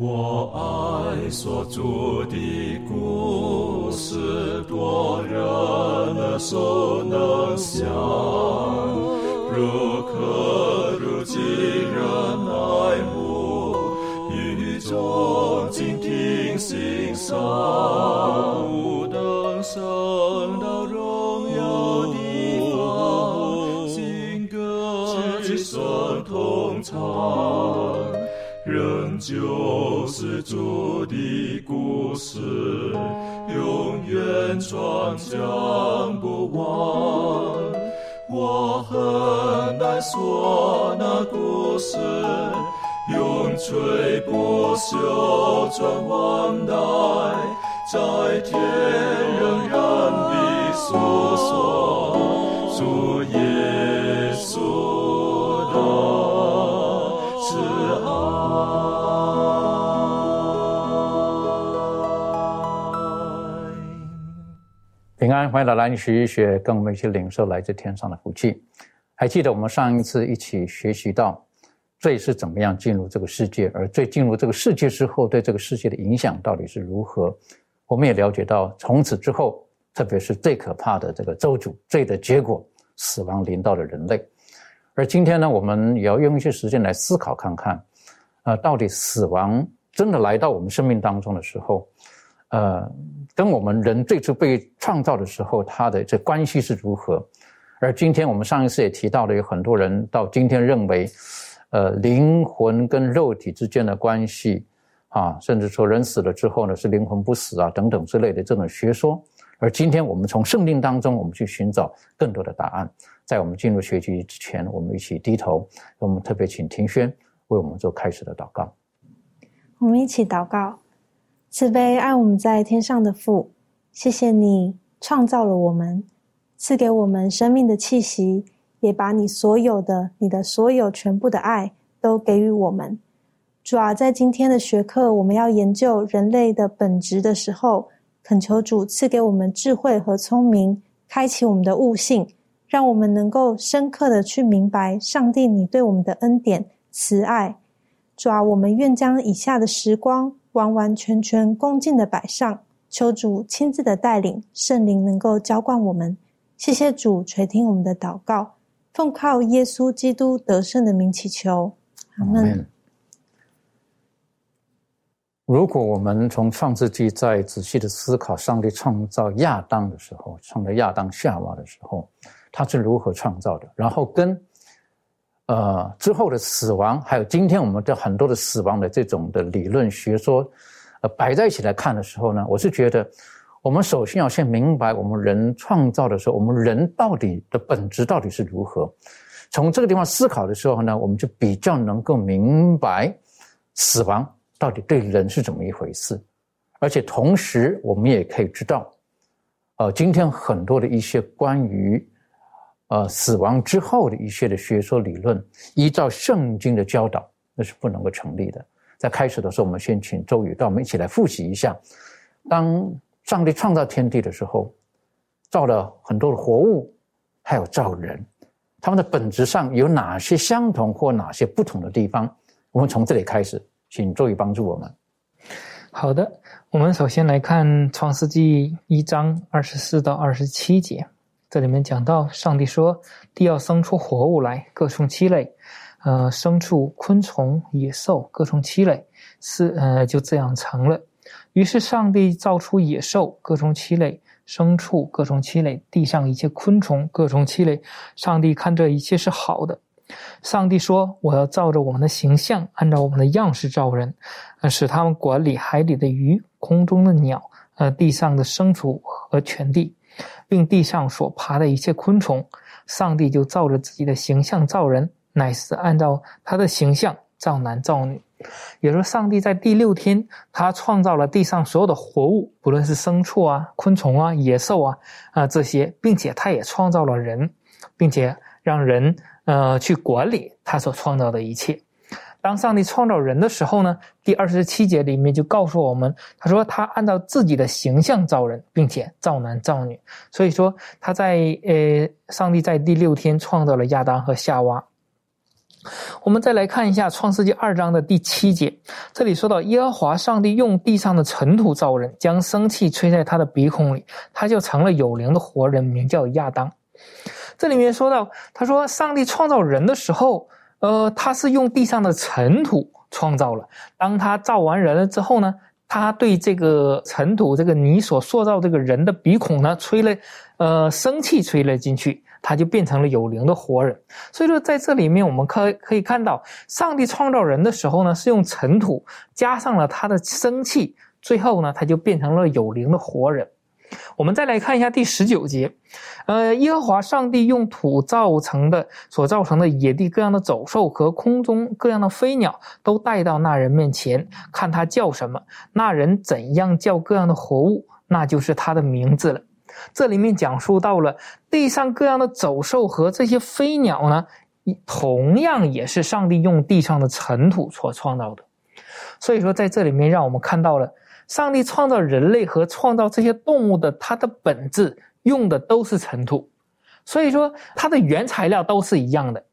我爱所著的故事，多人所能想。如可如今人爱慕，与众静听欣赏，主的故事，永远传讲不完。我很难说那故事，永垂不朽传万代，在天仍然的诉说主耶欢迎来兰学一学，跟我们一起领受来自天上的福气。还记得我们上一次一起学习到罪是怎么样进入这个世界，而罪进入这个世界之后，对这个世界的影响到底是如何？我们也了解到，从此之后，特别是最可怕的这个咒诅，罪的结果，死亡临到了人类。而今天呢，我们也要用一些时间来思考看看，呃，到底死亡真的来到我们生命当中的时候，呃，跟我们人最初被创造的时候，它的这关系是如何？而今天我们上一次也提到了，有很多人到今天认为，呃，灵魂跟肉体之间的关系啊，甚至说人死了之后呢，是灵魂不死啊，等等之类的这种学说。而今天我们从圣经当中，我们去寻找更多的答案。在我们进入学习之前，我们一起低头，我们特别请庭轩为我们做开始的祷告。我们一起祷告，慈悲爱我们在天上的父，谢谢你创造了我们，赐给我们生命的气息，也把你所有的、你的所有全部的爱都给予我们。主啊，在今天的学课，我们要研究人类的本质的时候，恳求主赐给我们智慧和聪明，开启我们的悟性。让我们能够深刻的去明白上帝你对我们的恩典慈爱，主啊，我们愿将以下的时光完完全全恭敬的摆上，求主亲自的带领，圣灵能够浇灌我们。谢谢主垂听我们的祷告，奉靠耶稣基督得胜的名祈求，阿门。如果我们从创世纪再仔细的思考上帝创造亚当的时候，创造亚当夏娃的时候。他是如何创造的？然后跟呃之后的死亡，还有今天我们的很多的死亡的这种的理论学说，呃摆在一起来看的时候呢，我是觉得我们首先要先明白我们人创造的时候，我们人到底的本质到底是如何。从这个地方思考的时候呢，我们就比较能够明白死亡到底对人是怎么一回事，而且同时我们也可以知道，呃，今天很多的一些关于呃，死亡之后的一些的学说理论，依照圣经的教导，那是不能够成立的。在开始的时候，我们先请周宇带我们一起来复习一下：当上帝创造天地的时候，造了很多的活物，还有造人，他们的本质上有哪些相同或哪些不同的地方？我们从这里开始，请周宇帮助我们。好的，我们首先来看《创世纪》一章二十四到二十七节。这里面讲到，上帝说：“地要生出活物来，各从其类，呃，牲畜、昆虫、野兽，各从其类，是呃，就这样成了。于是上帝造出野兽，各从其类；牲畜各从其类；地上一切昆虫各从其类。上帝看这一切是好的。上帝说：我要照着我们的形象，按照我们的样式造人，呃，使他们管理海里的鱼、空中的鸟、呃，地上的牲畜和全地。”并地上所爬的一切昆虫，上帝就照着自己的形象造人，乃是按照他的形象造男造女。也就说，上帝在第六天，他创造了地上所有的活物，不论是牲畜啊、昆虫啊、野兽啊啊这些，并且他也创造了人，并且让人呃去管理他所创造的一切。当上帝创造人的时候呢，第二十七节里面就告诉我们，他说他按照自己的形象造人，并且造男造女。所以说他在呃，上帝在第六天创造了亚当和夏娃。我们再来看一下《创世纪》二章的第七节，这里说到耶和华上帝用地上的尘土造人，将生气吹在他的鼻孔里，他就成了有灵的活人，名叫亚当。这里面说到，他说上帝创造人的时候，呃，他是用地上的尘土创造了。当他造完人了之后呢，他对这个尘土、这个泥所塑造这个人的鼻孔呢，吹了，呃，生气吹了进去。他就变成了有灵的活人，所以说在这里面我们可可以看到，上帝创造人的时候呢，是用尘土加上了他的生气，最后呢，他就变成了有灵的活人。我们再来看一下第十九节，呃，耶和华上帝用土造成的所造成的野地各样的走兽和空中各样的飞鸟，都带到那人面前，看他叫什么，那人怎样叫各样的活物，那就是他的名字了。这里面讲述到了地上各样的走兽和这些飞鸟呢，同样也是上帝用地上的尘土所创造的。所以说，在这里面让我们看到了上帝创造人类和创造这些动物的它的本质用的都是尘土，所以说它的原材料都是一样的。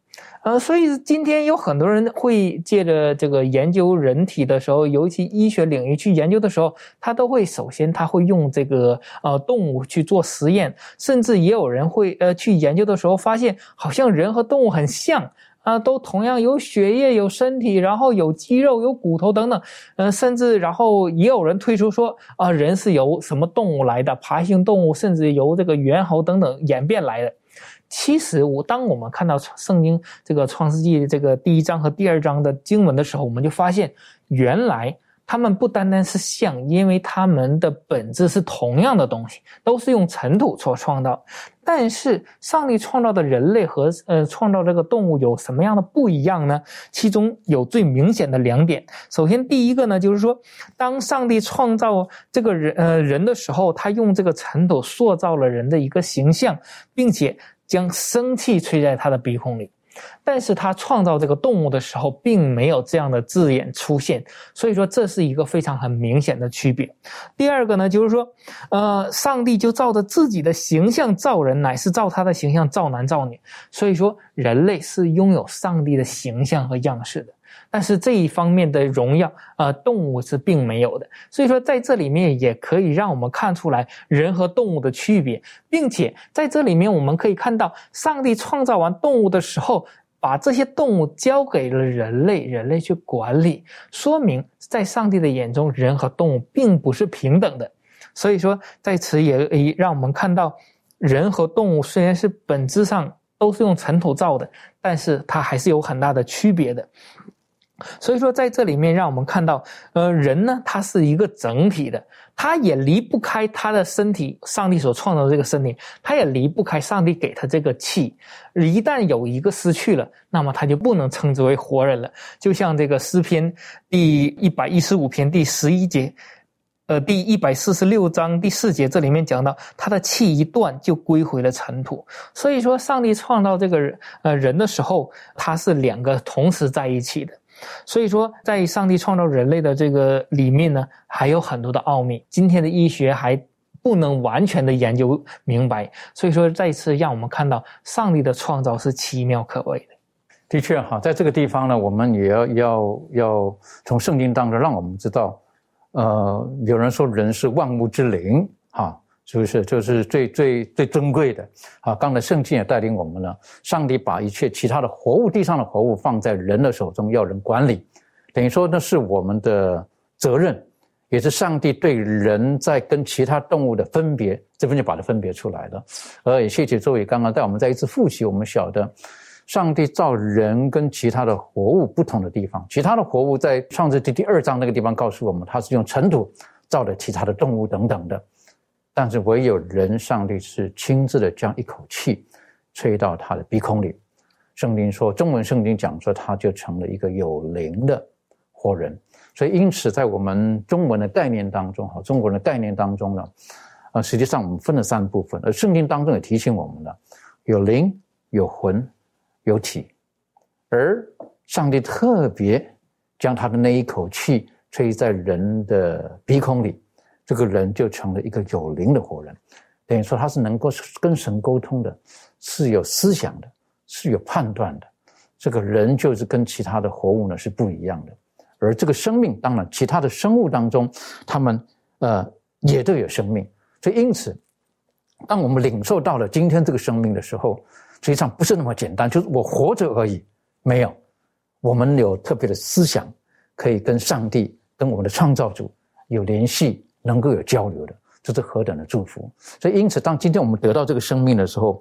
呃，所以今天有很多人会借着这个研究人体的时候，尤其医学领域去研究的时候，他都会首先他会用这个呃动物去做实验，甚至也有人会呃去研究的时候发现，好像人和动物很像啊，都同样有血液、有身体，然后有肌肉、有骨头等等，呃，甚至然后也有人推出说啊，人是由什么动物来的？爬行动物，甚至由这个猿猴等等演变来的。其实，我当我们看到圣经这个创世纪这个第一章和第二章的经文的时候，我们就发现，原来他们不单单是像，因为他们的本质是同样的东西，都是用尘土所创造。但是，上帝创造的人类和呃创造这个动物有什么样的不一样呢？其中有最明显的两点。首先，第一个呢，就是说，当上帝创造这个人呃人的时候，他用这个尘土塑造了人的一个形象，并且。将生气吹在他的鼻孔里，但是他创造这个动物的时候，并没有这样的字眼出现，所以说这是一个非常很明显的区别。第二个呢，就是说，呃，上帝就照着自己的形象造人，乃是照他的形象造男造女，所以说人类是拥有上帝的形象和样式的。但是这一方面的荣耀，呃，动物是并没有的。所以说，在这里面也可以让我们看出来人和动物的区别，并且在这里面我们可以看到，上帝创造完动物的时候，把这些动物交给了人类，人类去管理，说明在上帝的眼中，人和动物并不是平等的。所以说，在此也让我们看到，人和动物虽然是本质上都是用尘土造的，但是它还是有很大的区别的。所以说，在这里面，让我们看到，呃，人呢，他是一个整体的，他也离不开他的身体，上帝所创造的这个身体，他也离不开上帝给他这个气。一旦有一个失去了，那么他就不能称之为活人了。就像这个诗篇第一百一十五篇第十一节，呃，第一百四十六章第四节，这里面讲到，他的气一断，就归回了尘土。所以说，上帝创造这个，呃，人的时候，他是两个同时在一起的。所以说，在上帝创造人类的这个里面呢，还有很多的奥秘。今天的医学还不能完全的研究明白。所以说，再次让我们看到上帝的创造是奇妙可畏的。的确，哈，在这个地方呢，我们也要要要从圣经当中让我们知道，呃，有人说人是万物之灵，哈。是不是就是最最最珍贵的？啊，刚才圣经也带领我们了。上帝把一切其他的活物，地上的活物放在人的手中，要人管理，等于说那是我们的责任，也是上帝对人在跟其他动物的分别，这边就把它分别出来了。而也谢谢周伟刚刚带我们再一次复习，我们晓得上帝造人跟其他的活物不同的地方，其他的活物在创世纪第二章那个地方告诉我们，它是用尘土造的其他的动物等等的。但是唯有人，上帝是亲自的将一口气吹到他的鼻孔里。圣经说，中文圣经讲说，他就成了一个有灵的活人。所以，因此在我们中文的概念当中，哈，中国人的概念当中呢，啊，实际上我们分了三部分。而圣经当中也提醒我们了，有灵、有魂、有体。而上帝特别将他的那一口气吹在人的鼻孔里。这个人就成了一个有灵的活人，等于说他是能够跟神沟通的，是有思想的，是有判断的，这个人就是跟其他的活物呢是不一样的。而这个生命，当然其他的生物当中，他们呃也都有生命。所以因此，当我们领受到了今天这个生命的时候，实际上不是那么简单，就是我活着而已。没有，我们有特别的思想，可以跟上帝、跟我们的创造主有联系，能够有交流的，这是何等的祝福！所以因此，当今天我们得到这个生命的时候，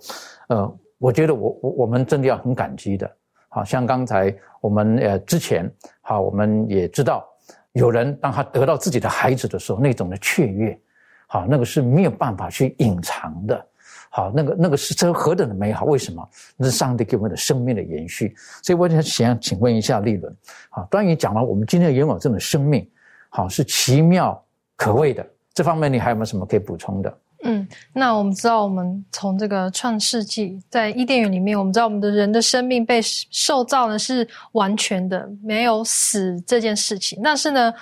呃，我觉得我我我们真的要很感激的。好像刚才我们呃之前，好，我们也知道，有人当他得到自己的孩子的时候，那种的雀跃，好，那个是没有办法去隐藏的，好，那个那个是这何等的美好？为什么？那是上帝给我们的生命的延续。所以我想想请问一下立伦，好，关于讲了我们今天拥有这种生命，好，是奇妙可畏的，这方面你还有没有什么可以补充的？嗯，那我们知道，我们从这个创世纪，在伊甸园里面，我们知道我们的人的生命被受造呢是完全的，没有死这件事情。但是呢，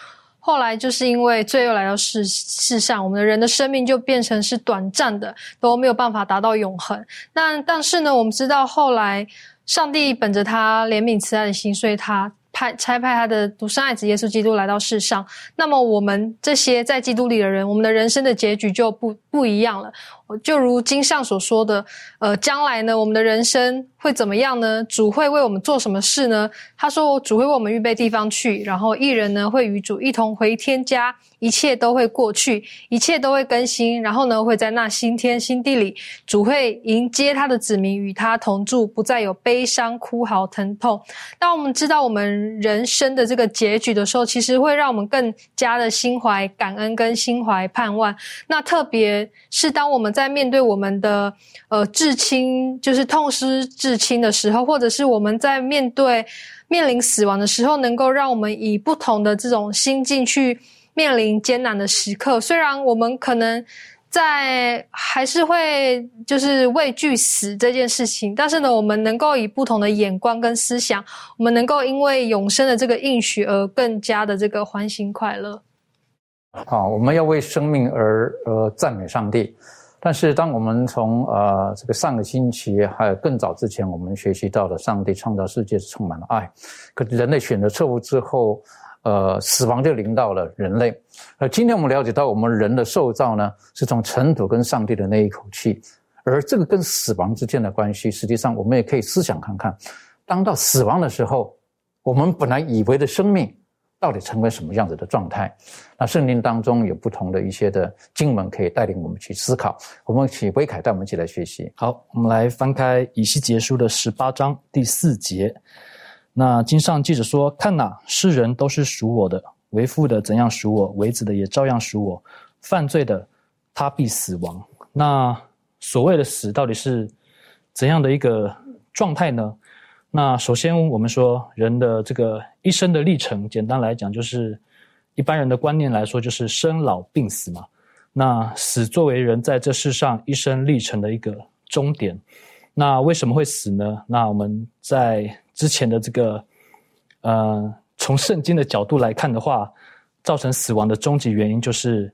后来就是因为罪恶来到世世上，我们的人的生命就变成是短暂的，都没有办法达到永恒。那但是呢，我们知道后来上帝本着他怜悯慈爱的心，所以他。派差派他的独生爱子耶稣基督来到世上，那么我们这些在基督里的人，我们的人生的结局就不不一样了。就如经上所说的，呃，将来呢，我们的人生会怎么样呢？主会为我们做什么事呢？他说，主会为我们预备地方去，然后一人呢会与主一同回天家，一切都会过去，一切都会更新，然后呢会在那新天新地里，主会迎接他的子民与他同住，不再有悲伤、哭嚎、疼痛。当我们知道我们人生的这个结局的时候，其实会让我们更加的心怀感恩跟心怀盼望。那特别是当我们在面对我们的呃至亲，就是痛失至亲的时候，或者是我们在面对面临死亡的时候，能够让我们以不同的这种心境去面临艰难的时刻。虽然我们可能在还是会就是畏惧死这件事情，但是呢，我们能够以不同的眼光跟思想，我们能够因为永生的这个应许而更加的这个欢欣快乐。好，我们要为生命而呃赞美上帝。但是，当我们从呃这个上个星期还有更早之前，我们学习到了上帝创造世界是充满了爱，可人类选择错误之后，呃，死亡就临到了人类。而今天我们了解到，我们人的受造呢，是从尘土跟上帝的那一口气，而这个跟死亡之间的关系，实际上我们也可以思想看看，当到死亡的时候，我们本来以为的生命。到底成为什么样子的状态？那圣经当中有不同的一些的经文可以带领我们去思考。我们请威凯带我们一起来学习。好，我们来翻开以西结书的十八章第四节。那经上记着说：“看哪，世人都是属我的，为父的怎样属我，为子的也照样属我。犯罪的，他必死亡。”那所谓的死，到底是怎样的一个状态呢？那首先，我们说人的这个一生的历程，简单来讲，就是一般人的观念来说，就是生老病死嘛。那死作为人在这世上一生历程的一个终点，那为什么会死呢？那我们在之前的这个，呃，从圣经的角度来看的话，造成死亡的终极原因就是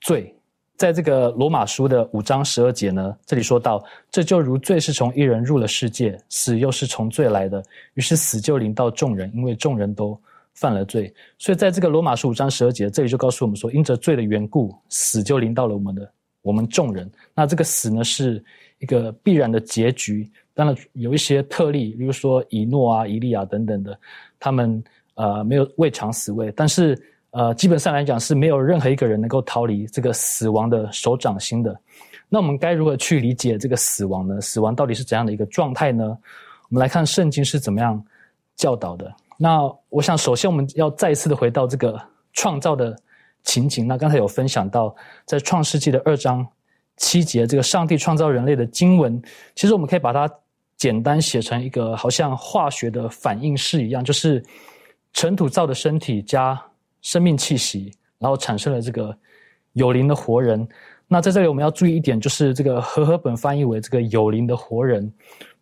罪。在这个罗马书的五章十二节呢，这里说到，这就如罪是从一人入了世界，死又是从罪来的，于是死就临到众人，因为众人都犯了罪。所以在这个罗马书五章十二节，这里就告诉我们说，因着罪的缘故，死就临到了我们的我们众人。那这个死呢，是一个必然的结局。当然有一些特例，比如说以诺啊、以利亚等等的，他们呃没有未尝死位，但是。呃，基本上来讲是没有任何一个人能够逃离这个死亡的手掌心的。那我们该如何去理解这个死亡呢？死亡到底是怎样的一个状态呢？我们来看圣经是怎么样教导的。那我想，首先我们要再一次的回到这个创造的情景。那刚才有分享到，在创世纪的二章七节，这个上帝创造人类的经文，其实我们可以把它简单写成一个好像化学的反应式一样，就是尘土造的身体加。生命气息，然后产生了这个有灵的活人。那在这里我们要注意一点，就是这个和合本翻译为这个有灵的活人。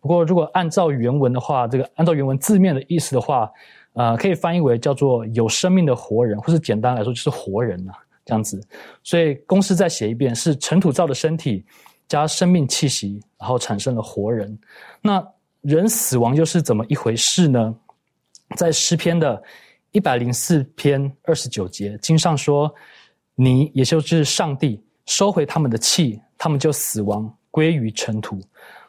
不过如果按照原文的话，这个按照原文字面的意思的话，呃，可以翻译为叫做有生命的活人，或是简单来说就是活人呐，这样子。所以公式再写一遍，是尘土造的身体加生命气息，然后产生了活人。那人死亡又是怎么一回事呢？在诗篇的一百零四篇二十九节，经上说：“你也就是上帝收回他们的气，他们就死亡归于尘土。”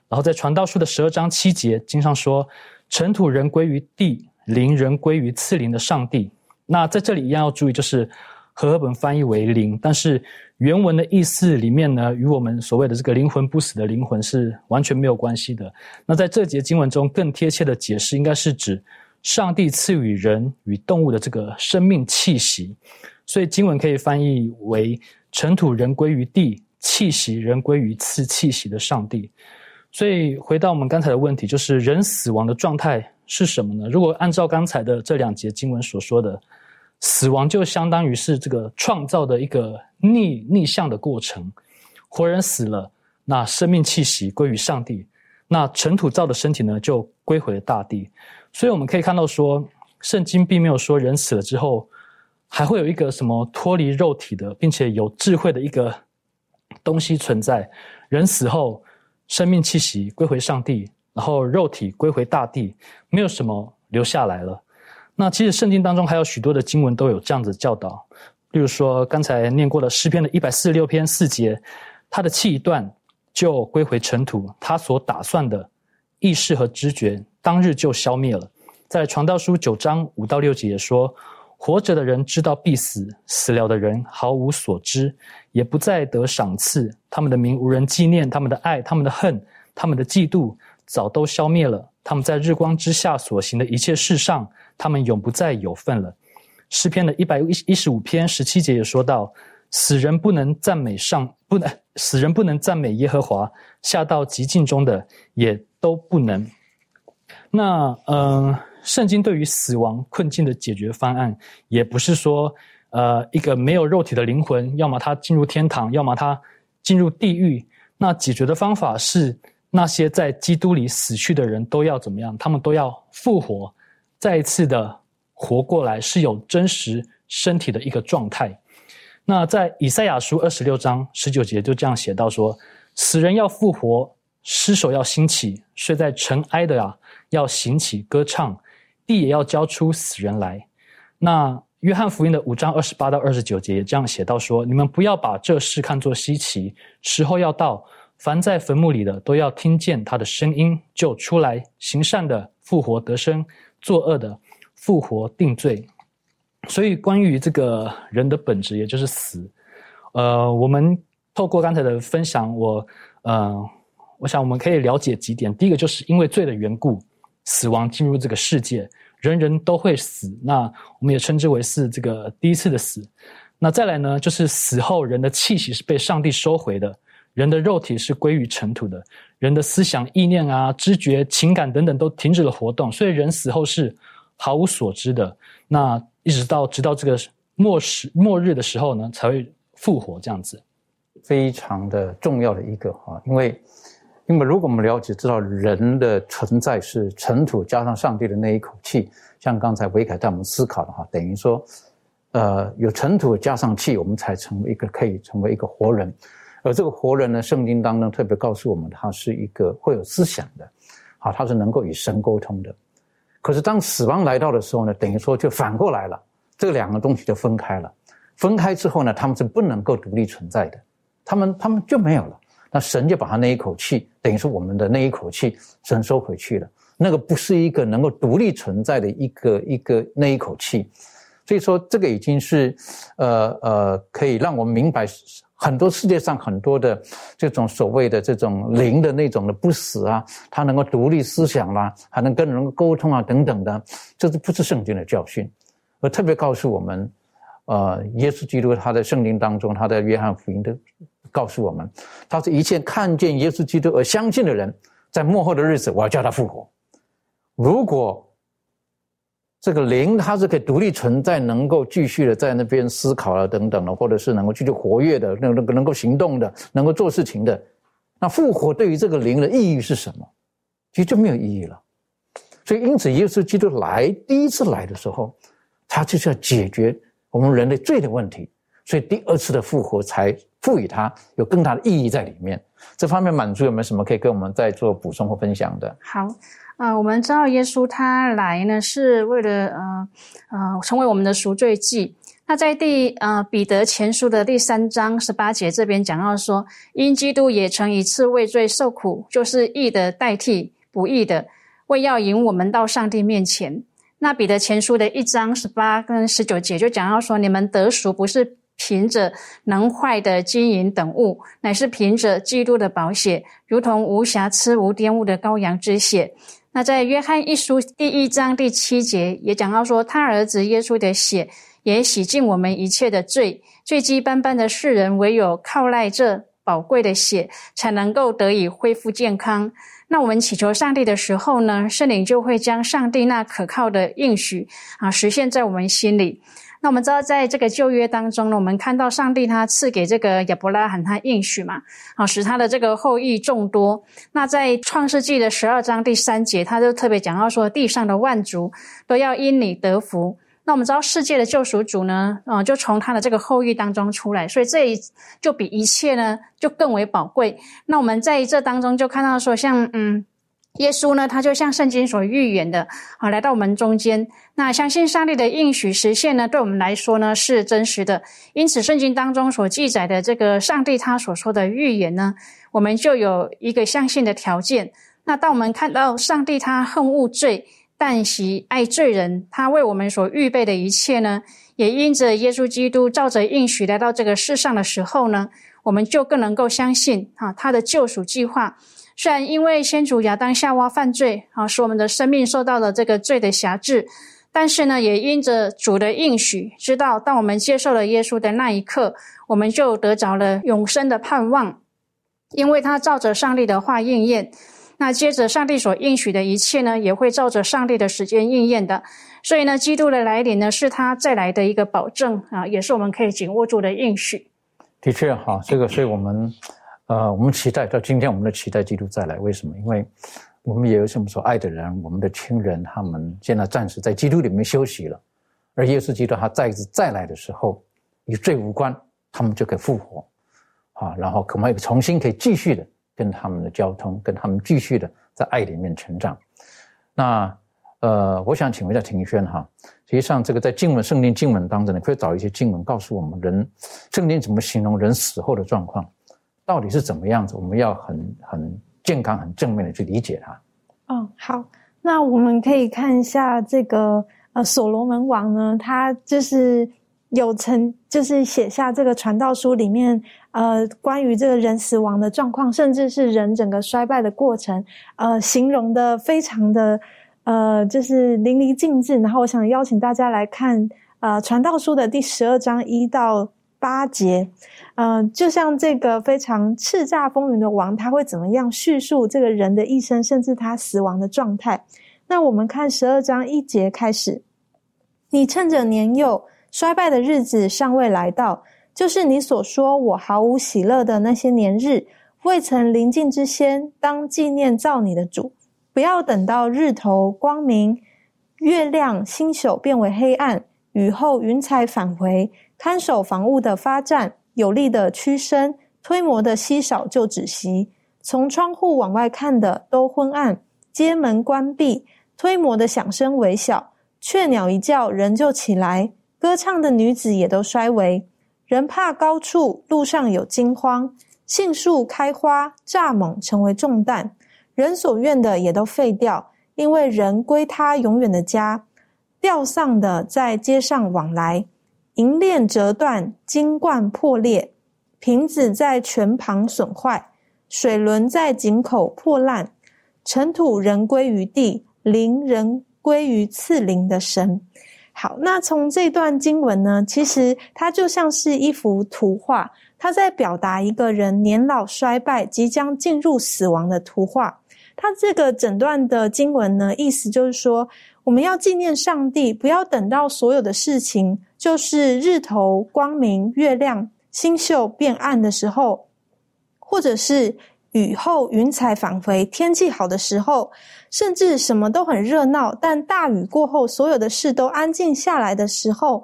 然后在传道书的十二章七节，经上说：“尘土人归于地，灵人归于赐灵的上帝。”那在这里一样要注意，就是和合本翻译为灵，但是原文的意思里面呢，与我们所谓的这个灵魂不死的灵魂是完全没有关系的。那在这节经文中，更贴切的解释应该是指上帝赐予人与动物的这个生命气息，所以经文可以翻译为“尘土人归于地，气息人归于赐气息的上帝”。所以回到我们刚才的问题，就是人死亡的状态是什么呢？如果按照刚才的这两节经文所说的。死亡就相当于是这个创造的一个逆逆向的过程，活人死了，那生命气息归于上帝，那尘土造的身体呢就归回了大地。所以我们可以看到说，圣经并没有说人死了之后还会有一个什么脱离肉体的，并且有智慧的一个东西存在。人死后，生命气息归回上帝，然后肉体归回大地，没有什么留下来了。那其实圣经当中还有许多的经文都有这样子教导，例如说刚才念过的诗篇的一百四十六篇四节，他的气一断就归回尘土，他所打算的意识和知觉当日就消灭了。在传道书九章五到六节也说，活着的人知道必死，死了的人毫无所知，也不再得赏赐，他们的名无人纪念，他们的爱、他们的恨、他们的嫉妒早都消灭了，他们在日光之下所行的一切事上。他们永不再有份了。诗篇的一百一一十五篇十七节也说到：死人不能赞美上，不能死人不能赞美耶和华，下到极境中的也都不能。那嗯，圣经对于死亡困境的解决方案，也不是说呃一个没有肉体的灵魂，要么他进入天堂，要么他进入地狱。那解决的方法是，那些在基督里死去的人都要怎么样？他们都要复活。再一次的活过来，是有真实身体的一个状态。那在以赛亚书二十六章十九节就这样写到说：死人要复活，尸首要兴起，睡在尘埃的啊要行起歌唱，地也要交出死人来。那约翰福音的五章二十八到二十九节也这样写到说：你们不要把这事看作稀奇，时候要到，凡在坟墓里的都要听见他的声音，就出来行善的复活得生。作恶的复活定罪，所以关于这个人的本质，也就是死，呃，我们透过刚才的分享，我呃，我想我们可以了解几点。第一个就是因为罪的缘故，死亡进入这个世界，人人都会死，那我们也称之为是这个第一次的死。那再来呢，就是死后人的气息是被上帝收回的。人的肉体是归于尘土的，人的思想、意念啊、知觉、情感等等都停止了活动，所以人死后是毫无所知的。那一直到直到这个末时末日的时候呢，才会复活这样子，非常的重要的一个哈，因为因为如果我们了解知道人的存在是尘土加上上帝的那一口气，像刚才维凯带我们思考的哈，等于说，呃，有尘土加上气，我们才成为一个可以成为一个活人。而这个活人呢，圣经当中特别告诉我们，他是一个会有思想的，好，他是能够与神沟通的。可是当死亡来到的时候呢，等于说就反过来了，这两个东西就分开了。分开之后呢，他们是不能够独立存在的，他们他们就没有了。那神就把他那一口气，等于说我们的那一口气，神收回去了。那个不是一个能够独立存在的一个一个那一口气，所以说这个已经是，呃呃，可以让我们明白。很多世界上很多的这种所谓的这种灵的那种的不死啊，他能够独立思想啦，还能跟人沟通啊等等的，这是不是圣经的教训？而特别告诉我们，呃，耶稣基督他在圣经当中，他在约翰福音的告诉我们，他是一切看见耶稣基督而相信的人，在幕后的日子，我要叫他复活。如果这个灵它是可以独立存在，能够继续的在那边思考了等等的，或者是能够继续活跃的，能能能够行动的，能够做事情的。那复活对于这个灵的意义是什么？其实就没有意义了。所以因此，耶稣基督来第一次来的时候，他就是要解决我们人类罪的问题。所以第二次的复活才赋予它有更大的意义在里面。这方面满足有没有什么可以跟我们再做补充或分享的？好，呃，我们知道耶稣他来呢是为了呃呃成为我们的赎罪祭。那在第呃彼得前书的第三章十八节这边讲到说，因基督也曾一次为罪受苦，就是义的代替不义的，为要引我们到上帝面前。那彼得前书的一章十八跟十九节就讲到说，你们得赎不是凭着能坏的金银等物，乃是凭着基督的宝血，如同无瑕疵、无玷污的羔羊之血。那在约翰一书第一章第七节也讲到说，他儿子耶稣的血。也洗净我们一切的罪，罪基斑斑的世人，唯有靠赖这宝贵的血，才能够得以恢复健康。那我们祈求上帝的时候呢，圣灵就会将上帝那可靠的应许啊，实现在我们心里。那我们知道，在这个旧约当中呢，我们看到上帝他赐给这个亚伯拉罕他应许嘛，啊，使他的这个后裔众多。那在创世纪的十二章第三节，他就特别讲到说，地上的万族都要因你得福。那我们知道世界的救赎主呢，嗯，就从他的这个后裔当中出来，所以这一就比一切呢就更为宝贵。那我们在这当中就看到说，像嗯，耶稣呢，他就像圣经所预言的啊，来到我们中间。那相信上帝的应许实现呢，对我们来说呢是真实的。因此，圣经当中所记载的这个上帝他所说的预言呢，我们就有一个相信的条件。那当我们看到上帝他恨恶罪。但喜爱罪人，他为我们所预备的一切呢，也因着耶稣基督照着应许来到这个世上的时候呢，我们就更能够相信啊，他的救赎计划。虽然因为先祖亚当夏娃犯罪啊，使我们的生命受到了这个罪的辖制，但是呢，也因着主的应许，知道当我们接受了耶稣的那一刻，我们就得着了永生的盼望，因为他照着上帝的话应验。那接着，上帝所应许的一切呢，也会照着上帝的时间应验的。所以呢，基督的来临呢，是他再来的一个保证啊，也是我们可以紧握住的应许。的确，哈，这个，所以我们，呃，我们期待到今天，我们的期待基督再来。为什么？因为我们也有什么所爱的人，我们的亲人，他们现在暂时在基督里面休息了，而耶稣基督他再一次再来的时候，与罪无关，他们就可以复活，啊，然后可能重新可以继续的。跟他们的交通，跟他们继续的在爱里面成长。那呃，我想请问一下庭轩哈，实际上这个在经文圣经经文当中你，可以找一些经文告诉我们人圣经怎么形容人死后的状况，到底是怎么样子？我们要很很健康、很正面的去理解它。哦，好，那我们可以看一下这个呃，所罗门王呢，他就是有曾就是写下这个传道书里面。呃，关于这个人死亡的状况，甚至是人整个衰败的过程，呃，形容的非常的呃，就是淋漓尽致。然后，我想邀请大家来看呃《传道书》的第十二章一到八节，嗯，就像这个非常叱咤风云的王，他会怎么样叙述这个人的一生，甚至他死亡的状态？那我们看十二章一节开始，你趁着年幼衰败的日子尚未来到。就是你所说我毫无喜乐的那些年日，未曾临近之先，当纪念造你的主。不要等到日头光明，月亮星宿变为黑暗，雨后云彩返回，看守房屋的发展，有力的屈身，推磨的稀少就止息。从窗户往外看的都昏暗，街门关闭，推磨的响声微小，雀鸟一叫人就起来，歌唱的女子也都衰微。人怕高处，路上有惊慌；杏树开花，蚱蜢成为重担。人所愿的也都废掉，因为人归他永远的家。吊丧的在街上往来，银链折断，金冠破裂，瓶子在泉旁损坏，水轮在井口破烂。尘土人归于地，灵人归于赐灵的神。好，那从这段经文呢，其实它就像是一幅图画，它在表达一个人年老衰败、即将进入死亡的图画。它这个整段的经文呢，意思就是说，我们要纪念上帝，不要等到所有的事情就是日头光明、月亮星宿变暗的时候，或者是。雨后云彩返回，天气好的时候，甚至什么都很热闹。但大雨过后，所有的事都安静下来的时候，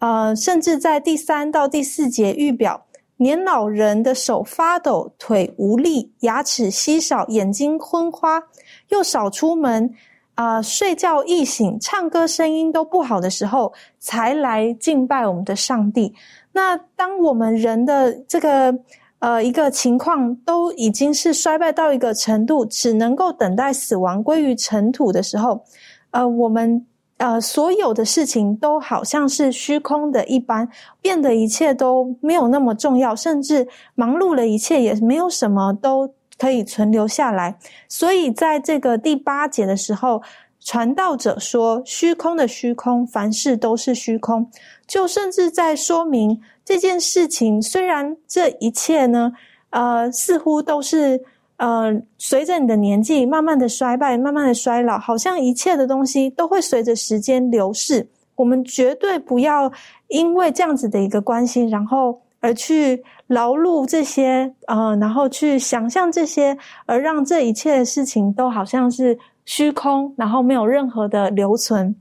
呃，甚至在第三到第四节预表，年老人的手发抖，腿无力，牙齿稀少，眼睛昏花，又少出门，啊，睡觉易醒，唱歌声音都不好的时候，才来敬拜我们的上帝。那当我们人的这个呃一个情况都已经是衰败到一个程度，只能够等待死亡归于尘土的时候，呃，我们。呃，所有的事情都好像是虚空的一般，变得一切都没有那么重要，甚至忙碌了一切也没有什么都可以存留下来。所以，在这个第八节的时候，传道者说：“虚空的虚空，凡事都是虚空。”就甚至在说明这件事情，虽然这一切呢，呃，似乎都是。呃，随着你的年纪慢慢的衰败，慢慢的衰老，好像一切的东西都会随着时间流逝。我们绝对不要因为这样子的一个关系，然后而去劳碌这些，呃，然后去想象这些，而让这一切的事情都好像是虚空，然后没有任何的留存。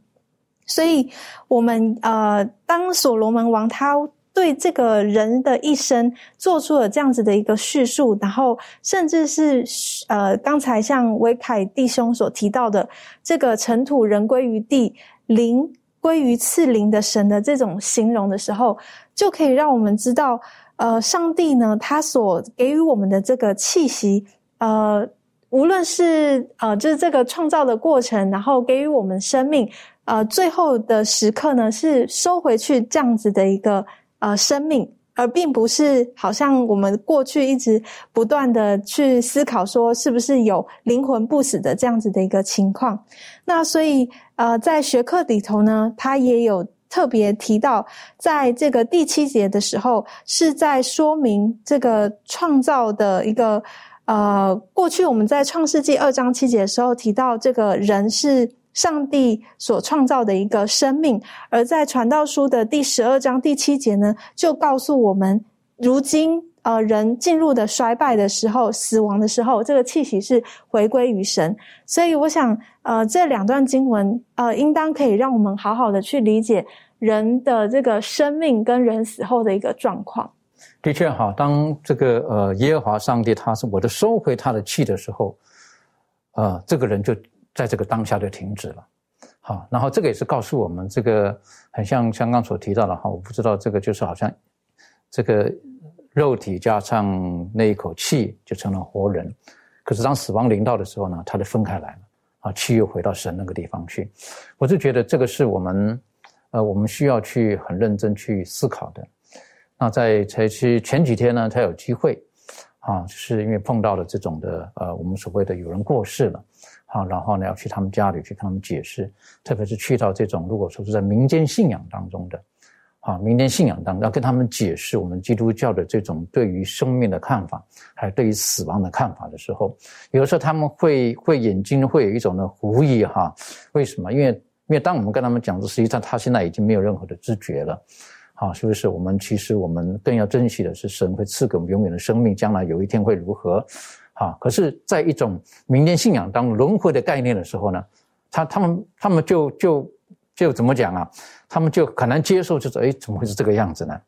所以，我们呃，当所罗门王他。对这个人的一生做出了这样子的一个叙述，然后甚至是呃，刚才像维凯弟兄所提到的这个尘土人归于地，灵归于赐灵的神的这种形容的时候，就可以让我们知道，呃，上帝呢，他所给予我们的这个气息，呃，无论是呃，就是这个创造的过程，然后给予我们生命，呃，最后的时刻呢，是收回去这样子的一个。呃，生命，而并不是好像我们过去一直不断的去思考说，是不是有灵魂不死的这样子的一个情况。那所以，呃，在学课里头呢，他也有特别提到，在这个第七节的时候，是在说明这个创造的一个呃，过去我们在创世纪二章七节的时候提到，这个人是。上帝所创造的一个生命，而在传道书的第十二章第七节呢，就告诉我们，如今呃人进入的衰败的时候，死亡的时候，这个气息是回归于神。所以我想，呃，这两段经文呃，应当可以让我们好好的去理解人的这个生命跟人死后的一个状况。的确，哈，当这个呃耶和华上帝他是我的收回他的气的时候，呃，这个人就。在这个当下就停止了，好，然后这个也是告诉我们，这个很像刚刚所提到的哈，我不知道这个就是好像这个肉体加上那一口气就成了活人，可是当死亡临到的时候呢，他就分开来了，啊，气又回到神那个地方去，我就觉得这个是我们呃我们需要去很认真去思考的。那在才去前几天呢，才有机会啊，就是因为碰到了这种的呃，我们所谓的有人过世了。啊，然后呢，要去他们家里去跟他们解释，特别是去到这种如果说是在民间信仰当中的，啊，民间信仰当中要跟他们解释我们基督教的这种对于生命的看法，还有对于死亡的看法的时候，有的时候他们会会眼睛会有一种的狐疑哈，为什么？因为因为当我们跟他们讲的，实际上他现在已经没有任何的知觉了，啊，是不是？我们其实我们更要珍惜的是神会赐给我们永远的生命，将来有一天会如何？啊，可是，在一种民间信仰当中轮回的概念的时候呢，他他们他们就就就怎么讲啊？他们就很难接受，就是哎，怎么会是这个样子呢？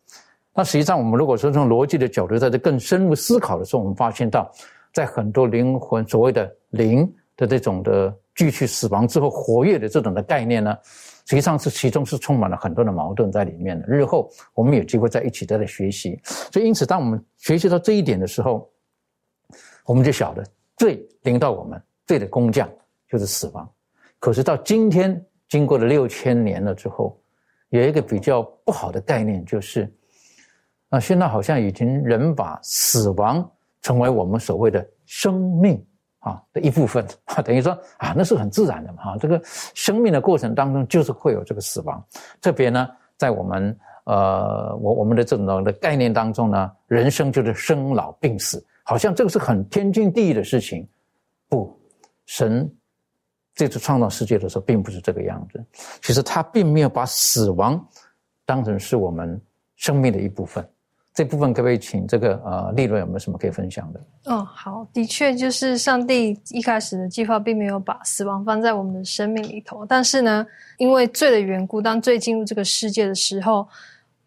那实际上，我们如果说从逻辑的角度，在这更深入思考的时候，我们发现到，在很多灵魂所谓的灵的这种的继续死亡之后活跃的这种的概念呢，实际上是其中是充满了很多的矛盾在里面的。日后我们有机会在一起再来学习。所以，因此，当我们学习到这一点的时候，我们就晓得罪临到我们，罪的工匠就是死亡。可是到今天，经过了六千年了之后，有一个比较不好的概念，就是啊，现在好像已经人把死亡成为我们所谓的生命啊的一部分啊，等于说啊，那是很自然的嘛。哈，这个生命的过程当中就是会有这个死亡。特别呢，在我们呃，我我们的这种的概念当中呢，人生就是生老病死。好像这个是很天经地义的事情，不，神这次创造世界的时候并不是这个样子。其实他并没有把死亡当成是我们生命的一部分，这部分可不可以请这个呃利润有没有什么可以分享的？嗯，好，的确就是上帝一开始的计划并没有把死亡放在我们的生命里头，但是呢，因为罪的缘故，当罪进入这个世界的时候，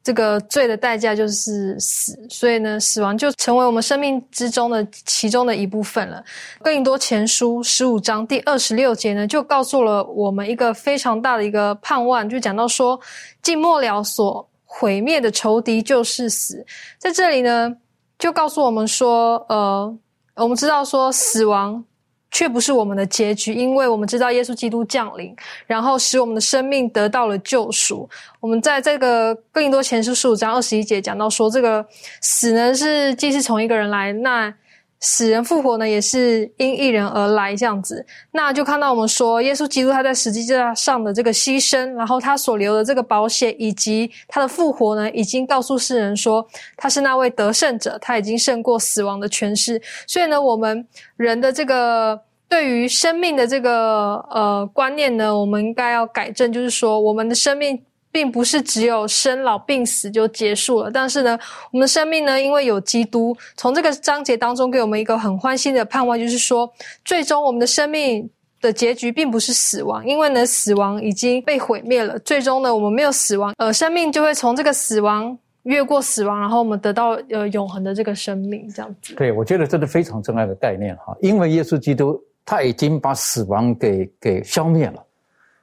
这个罪的代价就是死，所以呢，死亡就成为我们生命之中的其中的一部分了。哥林多前书十五章第二十六节呢，就告诉了我们一个非常大的一个盼望，就讲到说，尽末了所。毁灭的仇敌就是死，在这里呢，就告诉我们说，呃，我们知道说死亡却不是我们的结局，因为我们知道耶稣基督降临，然后使我们的生命得到了救赎。我们在这个更多前书十五章二十一节讲到说，这个死呢是既是从一个人来，那。死人复活呢，也是因一人而来这样子。那就看到我们说，耶稣基督他在十字架上的这个牺牲，然后他所留的这个保险，以及他的复活呢，已经告诉世人说，他是那位得胜者，他已经胜过死亡的权势。所以呢，我们人的这个对于生命的这个呃观念呢，我们应该要改正，就是说，我们的生命。并不是只有生老病死就结束了，但是呢，我们的生命呢，因为有基督，从这个章节当中给我们一个很欢欣的盼望，就是说，最终我们的生命的结局并不是死亡，因为呢，死亡已经被毁灭了。最终呢，我们没有死亡，呃，生命就会从这个死亡越过死亡，然后我们得到呃永恒的这个生命，这样子。对，我觉得这是非常重要的概念哈，因为耶稣基督他已经把死亡给给消灭了，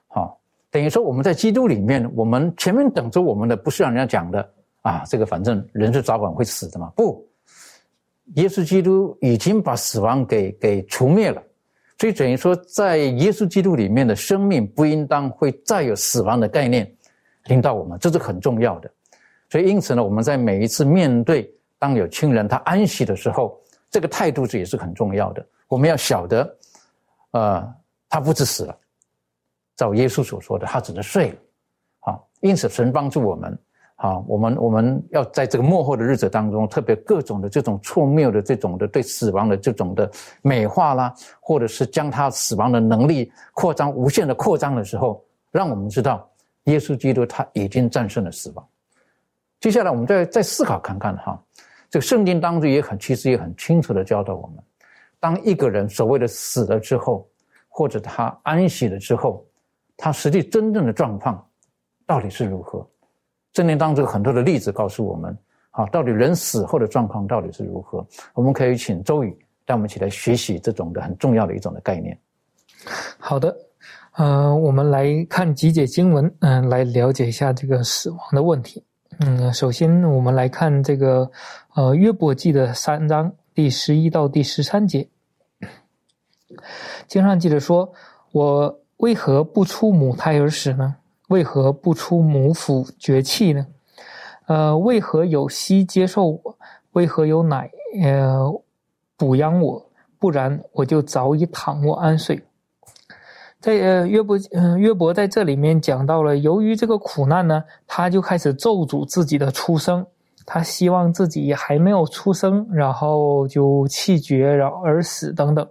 好。等于说我们在基督里面，我们前面等着我们的不是让人家讲的啊，这个反正人是早晚会死的嘛。不，耶稣基督已经把死亡给给除灭了，所以等于说在耶稣基督里面的生命不应当会再有死亡的概念临到我们，这是很重要的。所以因此呢，我们在每一次面对当有亲人他安息的时候，这个态度是也是很重要的。我们要晓得，呃，他不止死了。照耶稣所说的，他只是睡了，好，因此神帮助我们，好，我们我们要在这个幕后的日子当中，特别各种的这种错谬的这种的对死亡的这种的美化啦，或者是将他死亡的能力扩张无限的扩张的时候，让我们知道耶稣基督他已经战胜了死亡。接下来我们再再思考看看哈，这个圣经当中也很其实也很清楚的教导我们，当一个人所谓的死了之后，或者他安息了之后。他实际真正的状况到底是如何？圣经当中很多的例子告诉我们，好，到底人死后的状况到底是如何？我们可以请周宇带我们一起来学习这种的很重要的一种的概念。好的，呃，我们来看几解经文，嗯，来了解一下这个死亡的问题。嗯，首先我们来看这个，呃，约伯记的三章第十一到第十三节，经上记着说，我。为何不出母胎而死呢？为何不出母腹绝气呢？呃，为何有息接受我？为何有奶呃补养我？不然我就早已躺卧安睡。在呃约伯呃约伯在这里面讲到了，由于这个苦难呢，他就开始咒诅自己的出生，他希望自己还没有出生，然后就气绝，然后而死等等。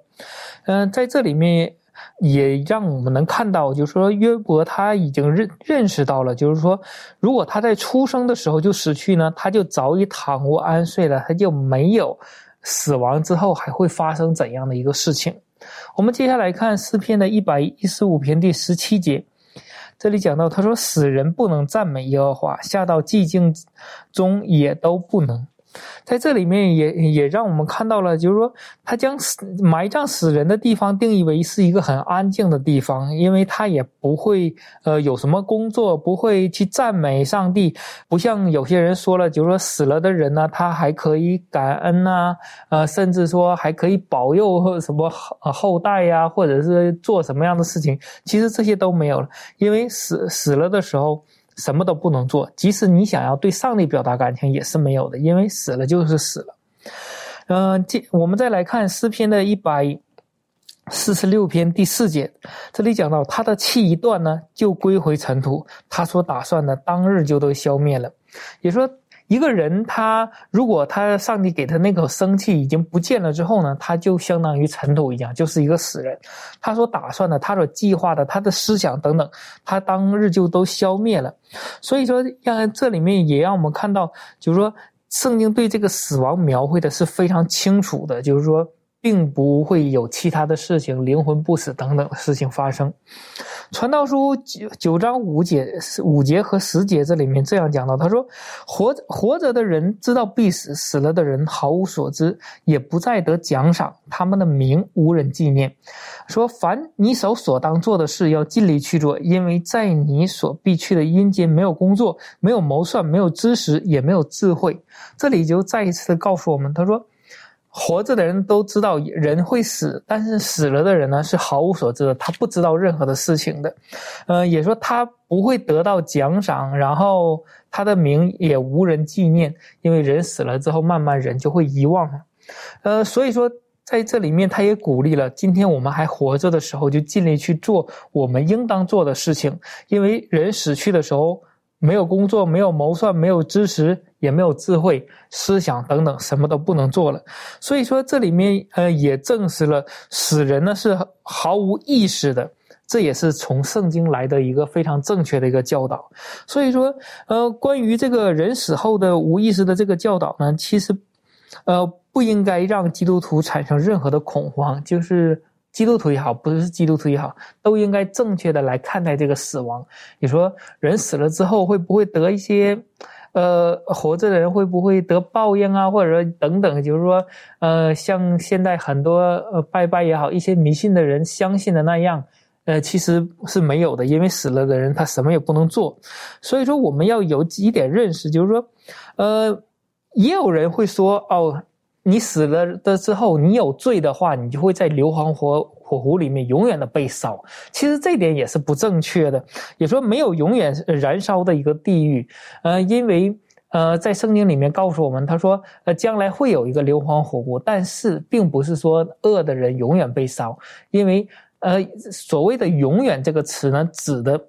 嗯，在这里面。也让我们能看到，就是说约伯他已经认认识到了，就是说，如果他在出生的时候就死去呢，他就早已躺卧安睡了，他就没有死亡之后还会发生怎样的一个事情。我们接下来看诗篇的一百一十五篇第十七节，这里讲到他说：“死人不能赞美耶和华，下到寂静中也都不能。”在这里面也也让我们看到了，就是说他将死埋葬死人的地方定义为是一个很安静的地方，因为他也不会呃有什么工作，不会去赞美上帝，不像有些人说了，就是说死了的人呢，他还可以感恩呐，呃，甚至说还可以保佑或什么后后代呀，或者是做什么样的事情，其实这些都没有了，因为死死了的时候。什么都不能做，即使你想要对上帝表达感情也是没有的，因为死了就是死了。嗯，这我们再来看诗篇的一百四十六篇第四节，这里讲到他的气一断呢，就归回尘土，他所打算的当日就都消灭了，也说。一个人，他如果他上帝给他那口生气已经不见了之后呢，他就相当于尘土一样，就是一个死人。他所打算的，他所计划的，他的思想等等，他当日就都消灭了。所以说，让这里面也让我们看到，就是说，圣经对这个死亡描绘的是非常清楚的，就是说。并不会有其他的事情，灵魂不死等等的事情发生。传道书九九章五节五节和十节这里面这样讲到，他说：“活活着的人知道必死，死了的人毫无所知，也不再得奖赏，他们的名无人纪念。说凡你手所当做的事，要尽力去做，因为在你所必去的阴间，没有工作，没有谋算，没有知识，也没有智慧。”这里就再一次告诉我们，他说。活着的人都知道人会死，但是死了的人呢是毫无所知的，他不知道任何的事情的，呃，也说他不会得到奖赏，然后他的名也无人纪念，因为人死了之后，慢慢人就会遗忘了，呃，所以说在这里面他也鼓励了，今天我们还活着的时候，就尽力去做我们应当做的事情，因为人死去的时候。没有工作，没有谋算，没有知识，也没有智慧、思想等等，什么都不能做了。所以说，这里面呃也证实了死人呢是毫无意识的，这也是从圣经来的一个非常正确的一个教导。所以说，呃，关于这个人死后的无意识的这个教导呢，其实，呃，不应该让基督徒产生任何的恐慌，就是。基督徒也好，不是基督徒也好，都应该正确的来看待这个死亡。你说人死了之后会不会得一些，呃，活着的人会不会得报应啊，或者说等等？就是说，呃，像现在很多呃拜拜也好，一些迷信的人相信的那样，呃，其实是没有的，因为死了的人他什么也不能做。所以说，我们要有几点认识，就是说，呃，也有人会说哦。你死了的之后，你有罪的话，你就会在硫磺火火湖里面永远的被烧。其实这点也是不正确的，也说没有永远燃烧的一个地狱。呃，因为呃，在圣经里面告诉我们，他说呃将来会有一个硫磺火湖，但是并不是说恶的人永远被烧，因为呃所谓的“永远”这个词呢，指的。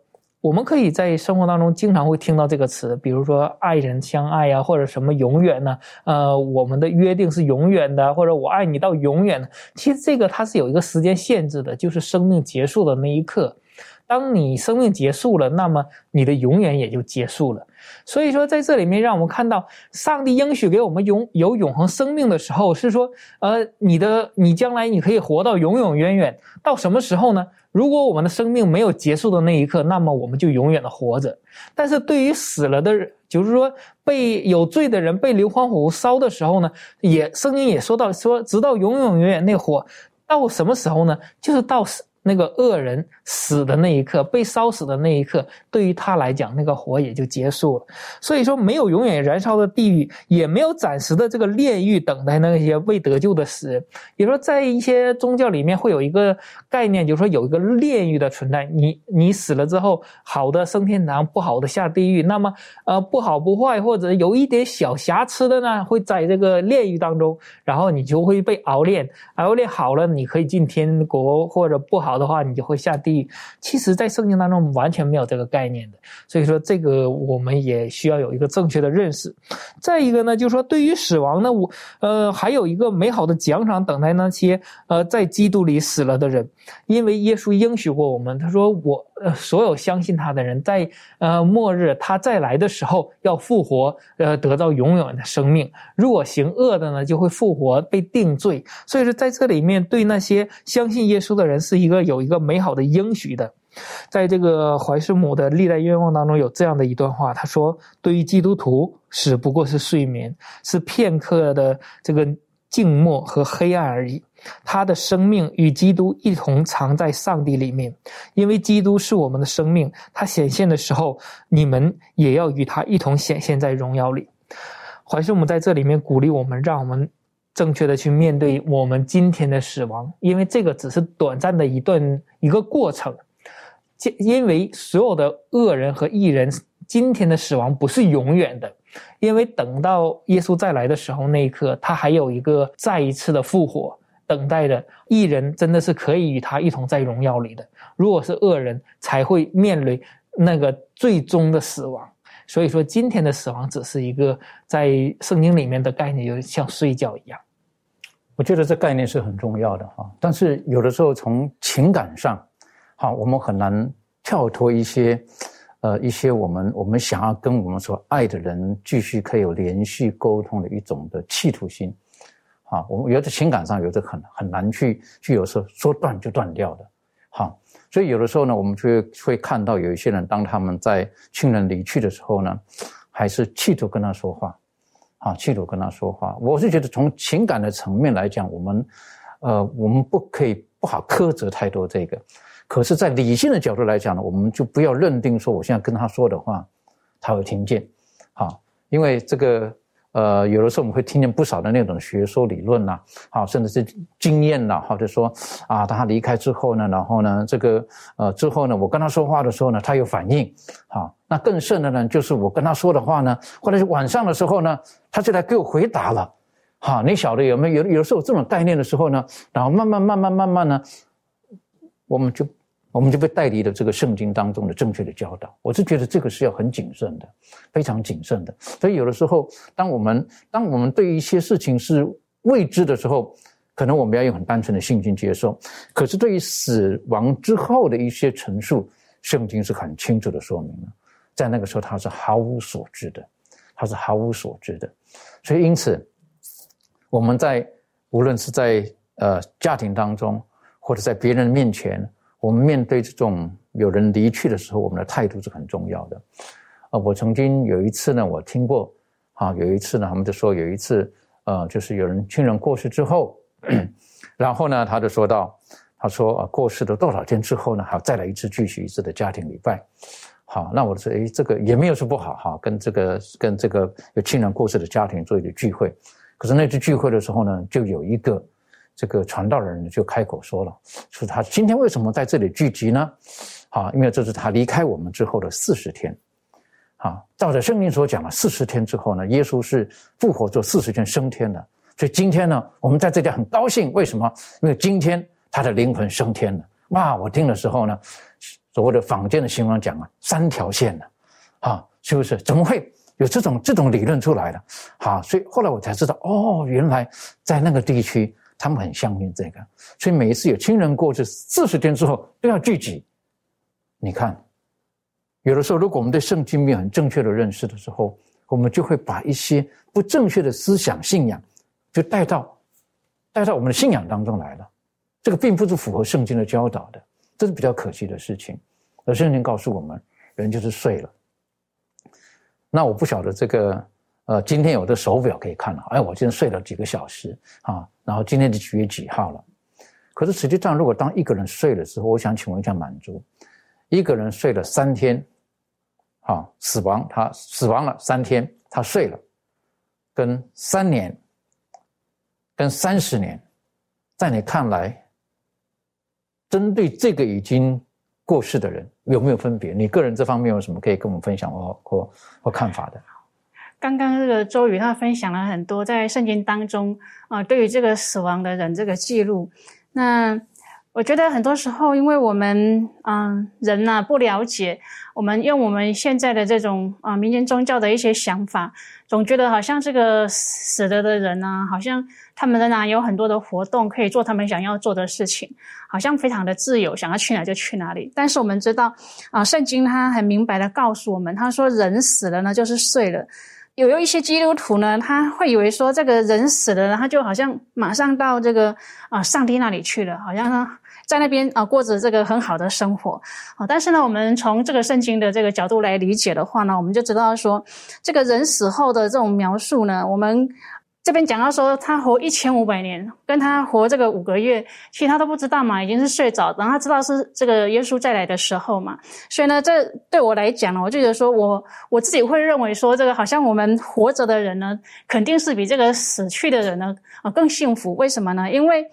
我们可以在生活当中经常会听到这个词，比如说“爱人相爱”呀，或者什么“永远”呢？呃，我们的约定是永远的，或者我爱你到永远。其实这个它是有一个时间限制的，就是生命结束的那一刻。当你生命结束了，那么你的永远也就结束了。所以说，在这里面让我们看到，上帝应许给我们永有永恒生命的时候，是说，呃，你的你将来你可以活到永永远远。到什么时候呢？如果我们的生命没有结束的那一刻，那么我们就永远的活着。但是对于死了的人，就是说被有罪的人被硫磺火烧的时候呢，也圣经也说到说，直到永永远远那火到什么时候呢？就是到死。那个恶人死的那一刻，被烧死的那一刻，对于他来讲，那个火也就结束了。所以说，没有永远燃烧的地狱，也没有暂时的这个炼狱等待那些未得救的死人。也说，在一些宗教里面会有一个概念，就是说有一个炼狱的存在。你你死了之后，好的升天堂，不好的下地狱。那么，呃，不好不坏或者有一点小瑕疵的呢，会在这个炼狱当中，然后你就会被熬炼，熬炼好了，你可以进天国，或者不好。的话，你就会下地狱。其实，在圣经当中完全没有这个概念的，所以说这个我们也需要有一个正确的认识。再一个呢，就是说对于死亡呢，我呃还有一个美好的奖赏等待那些呃在基督里死了的人，因为耶稣应许过我们，他说我呃所有相信他的人，在呃末日他再来的时候要复活，呃得到永远的生命。如果行恶的呢，就会复活被定罪。所以说在这里面对那些相信耶稣的人是一个。有一个美好的应许的，在这个怀师母的历代愿望当中有这样的一段话，他说：“对于基督徒，死不过是睡眠，是片刻的这个静默和黑暗而已。他的生命与基督一同藏在上帝里面，因为基督是我们的生命。他显现的时候，你们也要与他一同显现在荣耀里。”怀师母在这里面鼓励我们，让我们。正确的去面对我们今天的死亡，因为这个只是短暂的一段一个过程。因为所有的恶人和异人今天的死亡不是永远的，因为等到耶稣再来的时候那一刻，他还有一个再一次的复活等待着。异人真的是可以与他一同在荣耀里的。如果是恶人，才会面临那个最终的死亡。所以说，今天的死亡只是一个在圣经里面的概念，就像睡觉一样。我觉得这概念是很重要的哈，但是有的时候从情感上，好，我们很难跳脱一些，呃一些我们我们想要跟我们所爱的人继续可以有连续沟通的一种的企图心。啊，我们有的情感上有的很很难去去有时候说断就断掉的。好，所以有的时候呢，我们就会会看到有一些人，当他们在亲人离去的时候呢，还是企图跟他说话。啊，企图跟他说话，我是觉得从情感的层面来讲，我们，呃，我们不可以不好苛责太多这个。可是，在理性的角度来讲呢，我们就不要认定说我现在跟他说的话，他会听见。好，因为这个。呃，有的时候我们会听见不少的那种学说理论呐，好，甚至是经验呐，或者说啊，他离开之后呢，然后呢，这个呃之后呢，我跟他说话的时候呢，他有反应，好，那更甚的呢，就是我跟他说的话呢，或者是晚上的时候呢，他就来给我回答了，好，你晓得有没有？有有的时候这种概念的时候呢，然后慢慢慢慢慢慢呢，我们就。我们就被带离了这个圣经当中的正确的教导。我是觉得这个是要很谨慎的，非常谨慎的。所以有的时候，当我们当我们对一些事情是未知的时候，可能我们要用很单纯的信心接受。可是对于死亡之后的一些陈述，圣经是很清楚的说明了，在那个时候他是毫无所知的，他是毫无所知的。所以因此，我们在无论是在呃家庭当中，或者在别人面前。我们面对这种有人离去的时候，我们的态度是很重要的。啊，我曾经有一次呢，我听过，啊，有一次呢，他们就说有一次，呃，就是有人亲人过世之后，然后呢，他就说到，他说啊，过世了多少天之后呢，还要再来一次聚集一次的家庭礼拜。好，那我说，哎，这个也没有说不好哈，跟这个跟这个有亲人过世的家庭做一个聚会。可是那次聚会的时候呢，就有一个。这个传道人就开口说了，说他今天为什么在这里聚集呢？啊，因为这是他离开我们之后的四十天。啊，照着圣经所讲的，四十天之后呢，耶稣是复活做四十天升天的。所以今天呢，我们在这里很高兴，为什么？因为今天他的灵魂升天了。哇，我听的时候呢，所谓的坊间的新闻讲啊，三条线的，啊，是不是？怎么会有这种这种理论出来的？好，所以后来我才知道，哦，原来在那个地区。他们很相信这个，所以每一次有亲人过世，四十天之后都要聚集。你看，有的时候如果我们对圣经没有很正确的认识的时候，我们就会把一些不正确的思想、信仰，就带到带到我们的信仰当中来了。这个并不是符合圣经的教导的，这是比较可惜的事情。而圣经告诉我们，人就是睡了。那我不晓得这个。呃，今天有的手表可以看了，哎，我今天睡了几个小时啊，然后今天是几月几号了？可是实际上，如果当一个人睡了之后，我想请问一下满足，一个人睡了三天，啊，死亡，他死亡了三天，他睡了，跟三年，跟三十年，在你看来，针对这个已经过世的人有没有分别？你个人这方面有什么可以跟我们分享或或或看法的？刚刚这个周宇他分享了很多在圣经当中啊，对于这个死亡的人这个记录。那我觉得很多时候，因为我们嗯人呐不了解，我们用我们现在的这种啊民间宗教的一些想法，总觉得好像这个死了的人呐，好像他们仍然有很多的活动可以做他们想要做的事情，好像非常的自由，想要去哪就去哪里。但是我们知道啊，圣经它很明白的告诉我们，他说人死了呢就是睡了。有一些基督徒呢，他会以为说这个人死了，他就好像马上到这个啊上帝那里去了，好像在那边啊过着这个很好的生活啊。但是呢，我们从这个圣经的这个角度来理解的话呢，我们就知道说，这个人死后的这种描述呢，我们。这边讲到说，他活一千五百年，跟他活这个五个月，其实他都不知道嘛，已经是睡着，然后他知道是这个耶稣再来的时候嘛。所以呢，这对我来讲呢，我就觉得说我我自己会认为说，这个好像我们活着的人呢，肯定是比这个死去的人呢啊更幸福。为什么呢？因为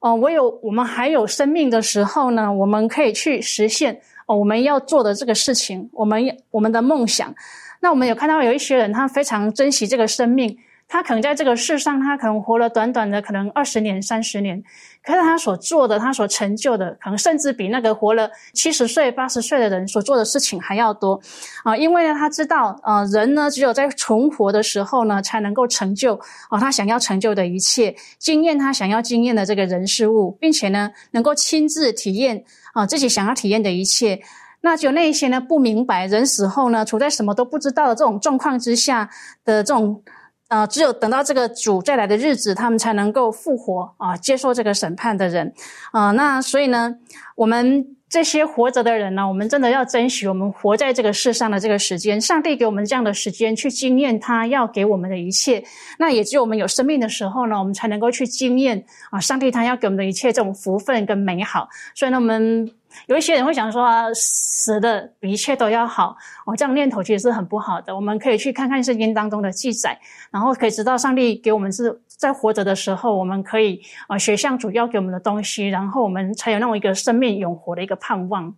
哦，我有我们还有生命的时候呢，我们可以去实现哦我们要做的这个事情，我们我们的梦想。那我们有看到有一些人，他非常珍惜这个生命。他可能在这个世上，他可能活了短短的可能二十年、三十年，可是他所做的、他所成就的，可能甚至比那个活了七十岁、八十岁的人所做的事情还要多啊！因为呢，他知道，呃，人呢，只有在存活的时候呢，才能够成就啊他想要成就的一切，经验他想要经验的这个人事物，并且呢，能够亲自体验啊自己想要体验的一切。那就那些呢不明白人死后呢，处在什么都不知道的这种状况之下的这种，呃，只有等到这个主再来的日子，他们才能够复活啊，接受这个审判的人，啊，那所以呢，我们。这些活着的人呢，我们真的要珍惜我们活在这个世上的这个时间。上帝给我们这样的时间去经验他要给我们的一切，那也只有我们有生命的时候呢，我们才能够去经验啊，上帝他要给我们的一切这种福分跟美好。所以呢，我们。有一些人会想说啊，死的比一切都要好哦，这样念头其实是很不好的。我们可以去看看圣经当中的记载，然后可以知道上帝给我们是在活着的时候，我们可以啊学像主要给我们的东西，然后我们才有那么一个生命永活的一个盼望。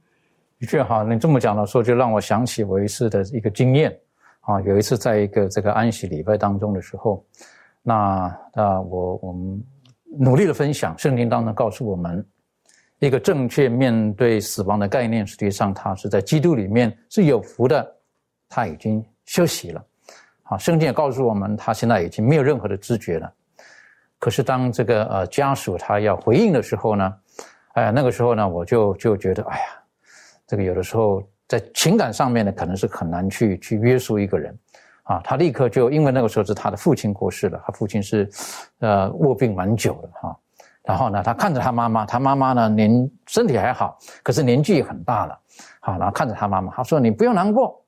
的确哈，你这么讲的时候，就让我想起我一次的一个经验啊。有一次在一个这个安息礼拜当中的时候，那那我我们努力的分享圣经当中告诉我们。一个正确面对死亡的概念，实际上他是在基督里面是有福的，他已经休息了。好，圣经也告诉我们，他现在已经没有任何的知觉了。可是当这个呃家属他要回应的时候呢，哎，那个时候呢，我就就觉得，哎呀，这个有的时候在情感上面呢，可能是很难去去约束一个人。啊，他立刻就因为那个时候是他的父亲过世了，他父亲是呃卧病蛮久的哈。然后呢，他看着他妈妈，他妈妈呢年身体还好，可是年纪也很大了。好，然后看着他妈妈，他说：“你不用难过，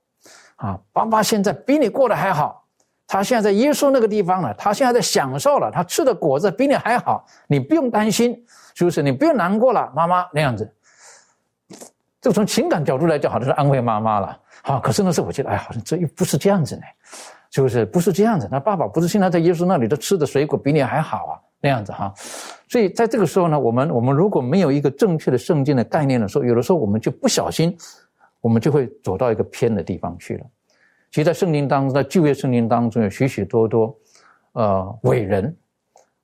啊，爸爸现在比你过得还好。他现在在耶稣那个地方了，他现在在享受了，他吃的果子比你还好，你不用担心，是不是？你不用难过了，妈妈那样子。这从情感角度来讲，好像是安慰妈妈了。好，可是那时候我觉得，哎，好像这又不是这样子呢，是不是？不是这样子。那爸爸不是现在在耶稣那里，都吃的水果比你还好啊。”那样子哈，所以在这个时候呢，我们我们如果没有一个正确的圣经的概念的时候，有的时候我们就不小心，我们就会走到一个偏的地方去了。其实，在圣经当中，在旧约圣经当中有许许多多呃伟人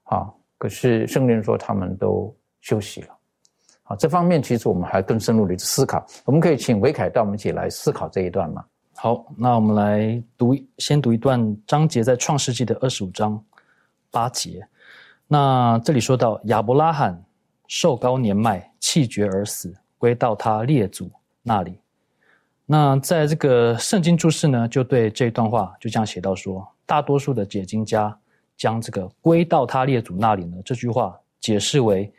啊，可是圣经说他们都休息了。好，这方面其实我们还更深入的思考。我们可以请维凯带我们一起来思考这一段吗？好，那我们来读，先读一段章节，在创世纪的二十五章八节。那这里说到亚伯拉罕寿高年迈，气绝而死，归到他列祖那里。那在这个圣经注释呢，就对这段话就这样写到说，大多数的解经家将这个归到他列祖那里呢这句话解释为，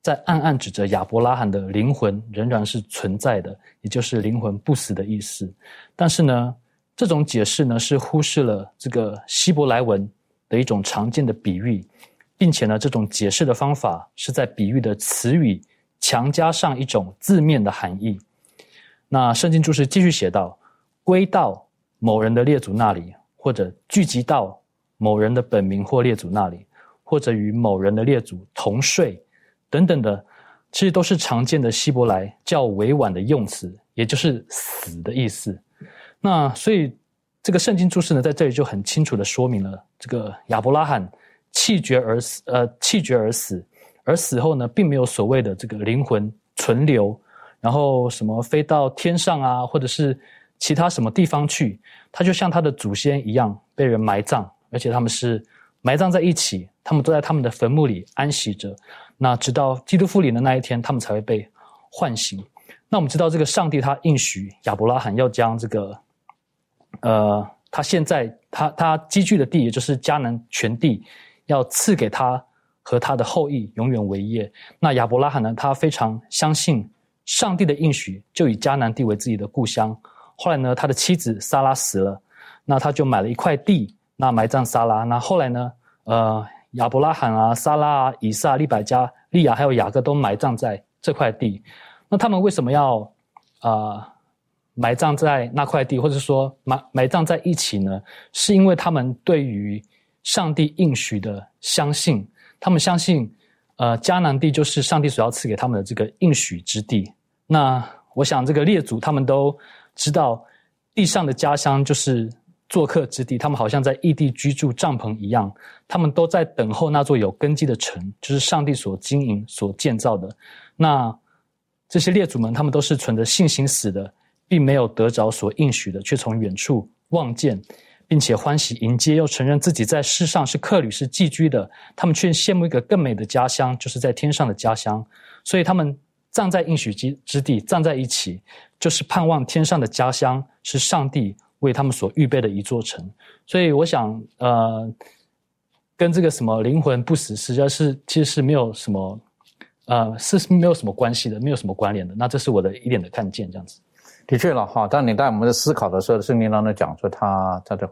在暗暗指着亚伯拉罕的灵魂仍然是存在的，也就是灵魂不死的意思。但是呢，这种解释呢是忽视了这个希伯来文的一种常见的比喻。并且呢，这种解释的方法是在比喻的词语强加上一种字面的含义。那圣经注释继续写道：“归到某人的列祖那里，或者聚集到某人的本名或列祖那里，或者与某人的列祖同睡，等等的，其实都是常见的希伯来较委婉的用词，也就是死的意思。那所以这个圣经注释呢，在这里就很清楚的说明了这个亚伯拉罕。”气绝而死，呃，气绝而死，而死后呢，并没有所谓的这个灵魂存留，然后什么飞到天上啊，或者是其他什么地方去，他就像他的祖先一样被人埋葬，而且他们是埋葬在一起，他们都在他们的坟墓里安息着。那直到基督复临的那一天，他们才会被唤醒。那我们知道，这个上帝他应许亚伯拉罕要将这个，呃，他现在他他积聚的地，也就是迦南全地。要赐给他和他的后裔永远为业。那亚伯拉罕呢？他非常相信上帝的应许，就以迦南地为自己的故乡。后来呢，他的妻子撒拉死了，那他就买了一块地，那埋葬撒拉。那后来呢，呃，亚伯拉罕啊、撒拉啊、以撒、利百加、利亚还有雅各都埋葬在这块地。那他们为什么要啊埋葬在那块地，或者说埋埋葬在一起呢？是因为他们对于上帝应许的相信，他们相信，呃，迦南地就是上帝所要赐给他们的这个应许之地。那我想，这个列祖他们都知道，地上的家乡就是做客之地，他们好像在异地居住帐篷一样，他们都在等候那座有根基的城，就是上帝所经营、所建造的。那这些列祖们，他们都是存着信心死的，并没有得着所应许的，却从远处望见。并且欢喜迎接，又承认自己在世上是客旅、是寄居的。他们却羡慕一个更美的家乡，就是在天上的家乡。所以他们葬在应许之之地，葬在一起，就是盼望天上的家乡，是上帝为他们所预备的一座城。所以，我想，呃，跟这个什么灵魂不死，实际上是其实是没有什么，呃，是没有什么关系的，没有什么关联的。那这是我的一点的看见，这样子。的确了哈，当你在我们的思考的时候，圣经当中讲说他他的。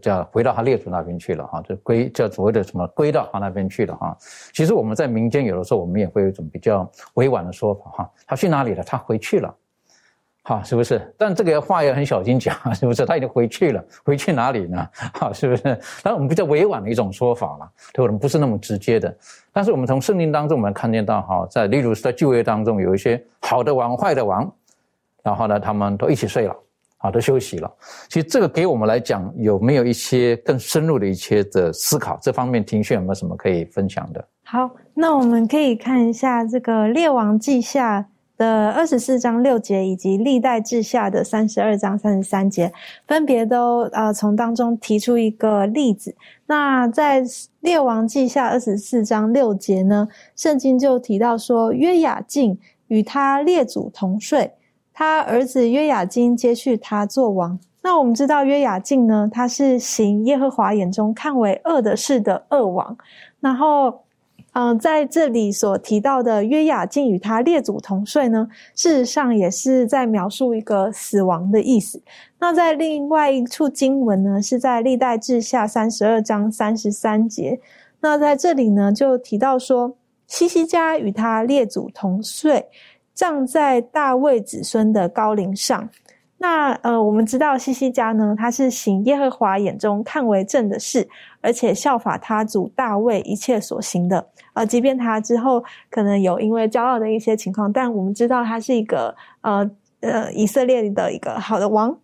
叫回到他列祖那边去了哈，就归叫所谓的什么归到他那边去了哈。其实我们在民间有的时候我们也会有一种比较委婉的说法哈，他去哪里了？他回去了，好是不是？但这个话要很小心讲，是不是？他已经回去了，回去哪里呢？好是不是？当然我们比较委婉的一种说法了，对我们不是那么直接的。但是我们从圣经当中我们看见到哈，在例如是在旧约当中有一些好的王、坏的王，然后呢他们都一起睡了。好的，休息了。其实这个给我们来讲，有没有一些更深入的一些的思考？这方面，庭训有没有什么可以分享的？好，那我们可以看一下这个《列王记下》的二十四章六节，以及《历代志下》的三十二章三十三节，分别都呃从当中提出一个例子。那在《列王记下》二十四章六节呢，圣经就提到说，约雅敬与他列祖同睡。他儿子约雅金接续他做王。那我们知道约雅敬呢，他是行耶和华眼中看为恶的事的恶王。然后，嗯，在这里所提到的约雅敬与他列祖同睡呢，事实上也是在描述一个死亡的意思。那在另外一处经文呢，是在历代志下三十二章三十三节。那在这里呢，就提到说，西西家与他列祖同睡。葬在大卫子孙的高陵上。那呃，我们知道西西家呢，他是行耶和华眼中看为正的事，而且效法他主大卫一切所行的。呃，即便他之后可能有因为骄傲的一些情况，但我们知道他是一个呃呃以色列的一个好的王。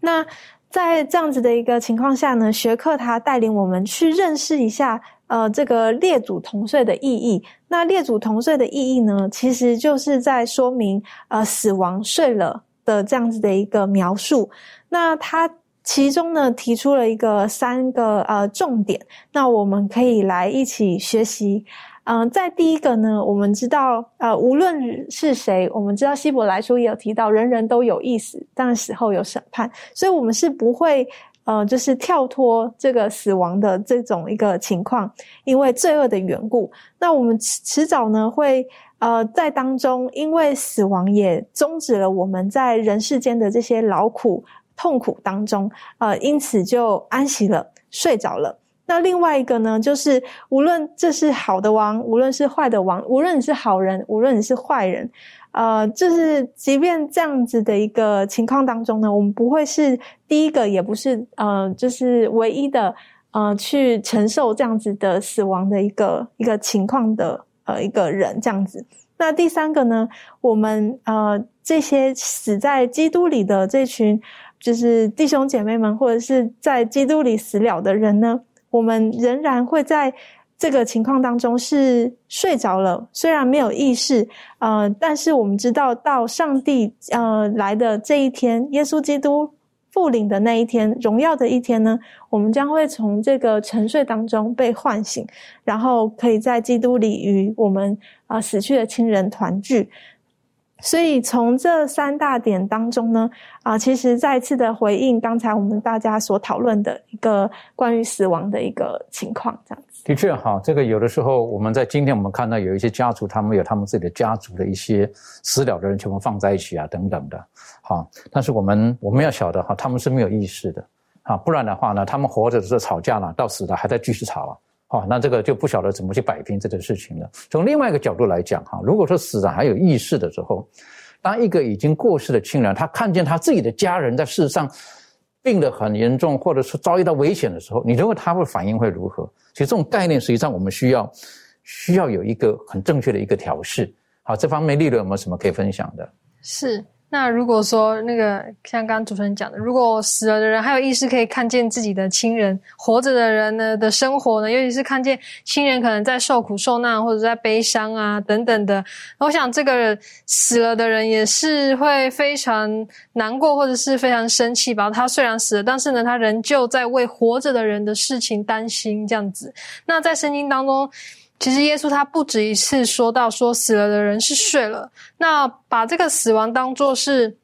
那在这样子的一个情况下呢，学克他带领我们去认识一下。呃，这个列祖同岁的意义，那列祖同岁的意义呢，其实就是在说明呃死亡睡了的这样子的一个描述。那它其中呢提出了一个三个呃重点，那我们可以来一起学习。嗯，在第一个呢，我们知道呃无论是谁，我们知道希伯来书也有提到，人人都有意思，但死后有审判，所以我们是不会。呃，就是跳脱这个死亡的这种一个情况，因为罪恶的缘故，那我们迟迟早呢会呃在当中，因为死亡也终止了我们在人世间的这些劳苦痛苦当中，呃，因此就安息了，睡着了。那另外一个呢，就是无论这是好的王，无论是坏的王，无论你是好人，无论你是坏人。呃，就是即便这样子的一个情况当中呢，我们不会是第一个，也不是呃，就是唯一的呃，去承受这样子的死亡的一个一个情况的呃一个人这样子。那第三个呢，我们呃这些死在基督里的这群就是弟兄姐妹们，或者是在基督里死了的人呢，我们仍然会在。这个情况当中是睡着了，虽然没有意识，呃，但是我们知道到上帝呃来的这一天，耶稣基督复临的那一天，荣耀的一天呢，我们将会从这个沉睡当中被唤醒，然后可以在基督里与我们啊死去的亲人团聚。所以从这三大点当中呢，啊，其实再次的回应刚才我们大家所讨论的一个关于死亡的一个情况，这样。的确哈，这个有的时候我们在今天我们看到有一些家族，他们有他们自己的家族的一些死了的人全部放在一起啊，等等的，哈，但是我们我们要晓得哈，他们是没有意识的，啊，不然的话呢，他们活着的时候吵架了，到死了还在继续吵了。哦，那这个就不晓得怎么去摆平这个事情了。从另外一个角度来讲，哈，如果说死了还有意识的时候，当一个已经过世的亲人，他看见他自己的家人在世上病得很严重，或者是遭遇到危险的时候，你认为他会反应会如何？其实这种概念实际上我们需要需要有一个很正确的一个调试。好，这方面利润有没有什么可以分享的？是。那如果说那个像刚刚主持人讲的，如果死了的人还有意识可以看见自己的亲人，活着的人呢的生活呢，尤其是看见亲人可能在受苦受难或者在悲伤啊等等的，我想这个死了的人也是会非常难过或者是非常生气吧。他虽然死了，但是呢，他仍旧在为活着的人的事情担心这样子。那在圣经当中。其实耶稣他不止一次说到说死了的人是睡了，那把这个死亡当做是。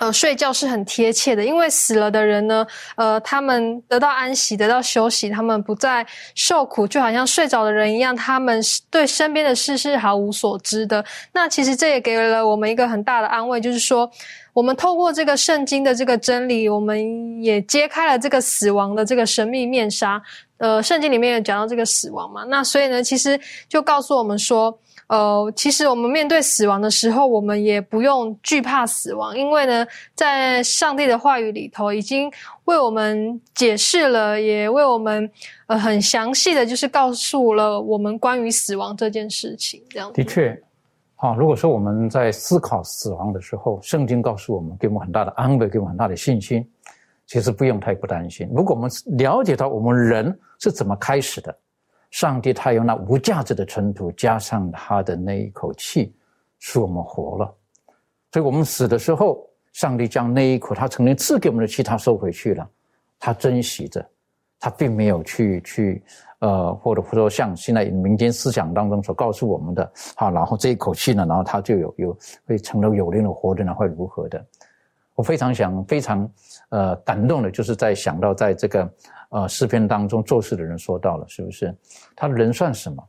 呃，睡觉是很贴切的，因为死了的人呢，呃，他们得到安息，得到休息，他们不再受苦，就好像睡着的人一样，他们对身边的事是毫无所知的。那其实这也给了我们一个很大的安慰，就是说，我们透过这个圣经的这个真理，我们也揭开了这个死亡的这个神秘面纱。呃，圣经里面有讲到这个死亡嘛，那所以呢，其实就告诉我们说。呃，其实我们面对死亡的时候，我们也不用惧怕死亡，因为呢，在上帝的话语里头，已经为我们解释了，也为我们呃很详细的就是告诉了我们关于死亡这件事情。这样的确，好。如果说我们在思考死亡的时候，圣经告诉我们，给我们很大的安慰，给我们很大的信心，其实不用太不担心。如果我们了解到我们人是怎么开始的。上帝他用那无价值的尘土，加上他的那一口气，使我们活了。所以，我们死的时候，上帝将那一口他曾经赐给我们的气，他收回去了。他珍惜着，他并没有去去呃，或者或说像现在民间思想当中所告诉我们的，好，然后这一口气呢，然后他就有有会成了有灵的活着呢，会如何的？我非常想非常呃感动的，就是在想到在这个。呃，诗篇当中做事的人说到了，是不是？他人算什么？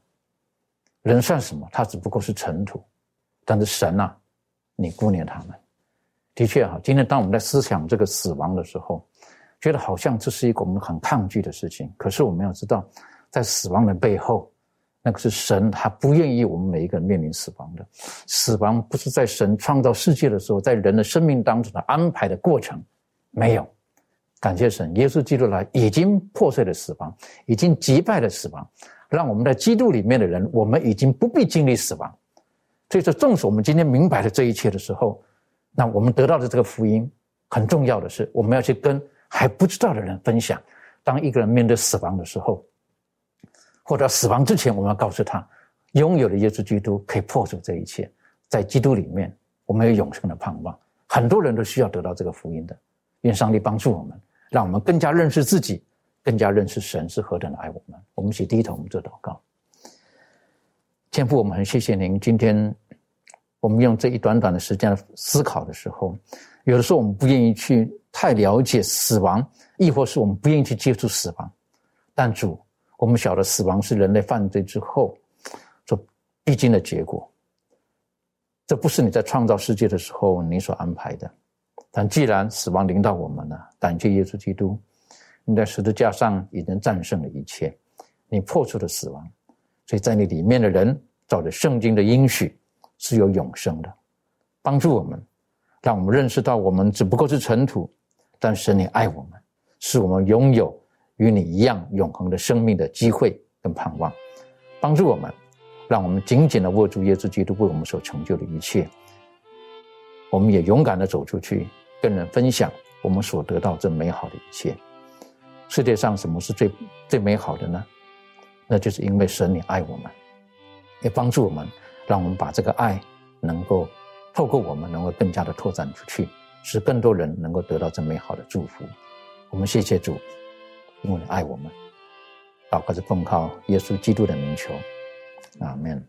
人算什么？他只不过是尘土。但是神呐，你顾念他们。的确哈，今天当我们在思想这个死亡的时候，觉得好像这是一个我们很抗拒的事情。可是我们要知道，在死亡的背后，那个是神，他不愿意我们每一个人面临死亡的。死亡不是在神创造世界的时候，在人的生命当中的安排的过程，没有。感谢神，耶稣基督来已经破碎了死亡，已经击败了死亡，让我们在基督里面的人，我们已经不必经历死亡。所以说，纵使我们今天明白了这一切的时候，那我们得到的这个福音，很重要的是，我们要去跟还不知道的人分享。当一个人面对死亡的时候，或者死亡之前，我们要告诉他，拥有了耶稣基督可以破除这一切，在基督里面，我们有永生的盼望。很多人都需要得到这个福音的，愿上帝帮助我们。让我们更加认识自己，更加认识神是何等的爱我们。我们一起低头，我们做祷告。天父，我们很谢谢您。今天我们用这一短短的时间思考的时候，有的时候我们不愿意去太了解死亡，亦或是我们不愿意去接触死亡。但主，我们晓得死亡是人类犯罪之后所必经的结果。这不是你在创造世界的时候你所安排的。但既然死亡临到我们了，感谢耶稣基督，你在十字架上已经战胜了一切，你破除了死亡，所以在你里面的人，照着圣经的应许是有永生的。帮助我们，让我们认识到我们只不过是尘土，但是你爱我们，使我们拥有与你一样永恒的生命的机会跟盼望。帮助我们，让我们紧紧的握住耶稣基督为我们所成就的一切，我们也勇敢的走出去。跟人分享我们所得到这美好的一切。世界上什么是最最美好的呢？那就是因为神你爱我们，也帮助我们，让我们把这个爱能够透过我们，能够更加的拓展出去，使更多人能够得到这美好的祝福。我们谢谢主，因为你爱我们。祷告是奉靠耶稣基督的名求，阿门。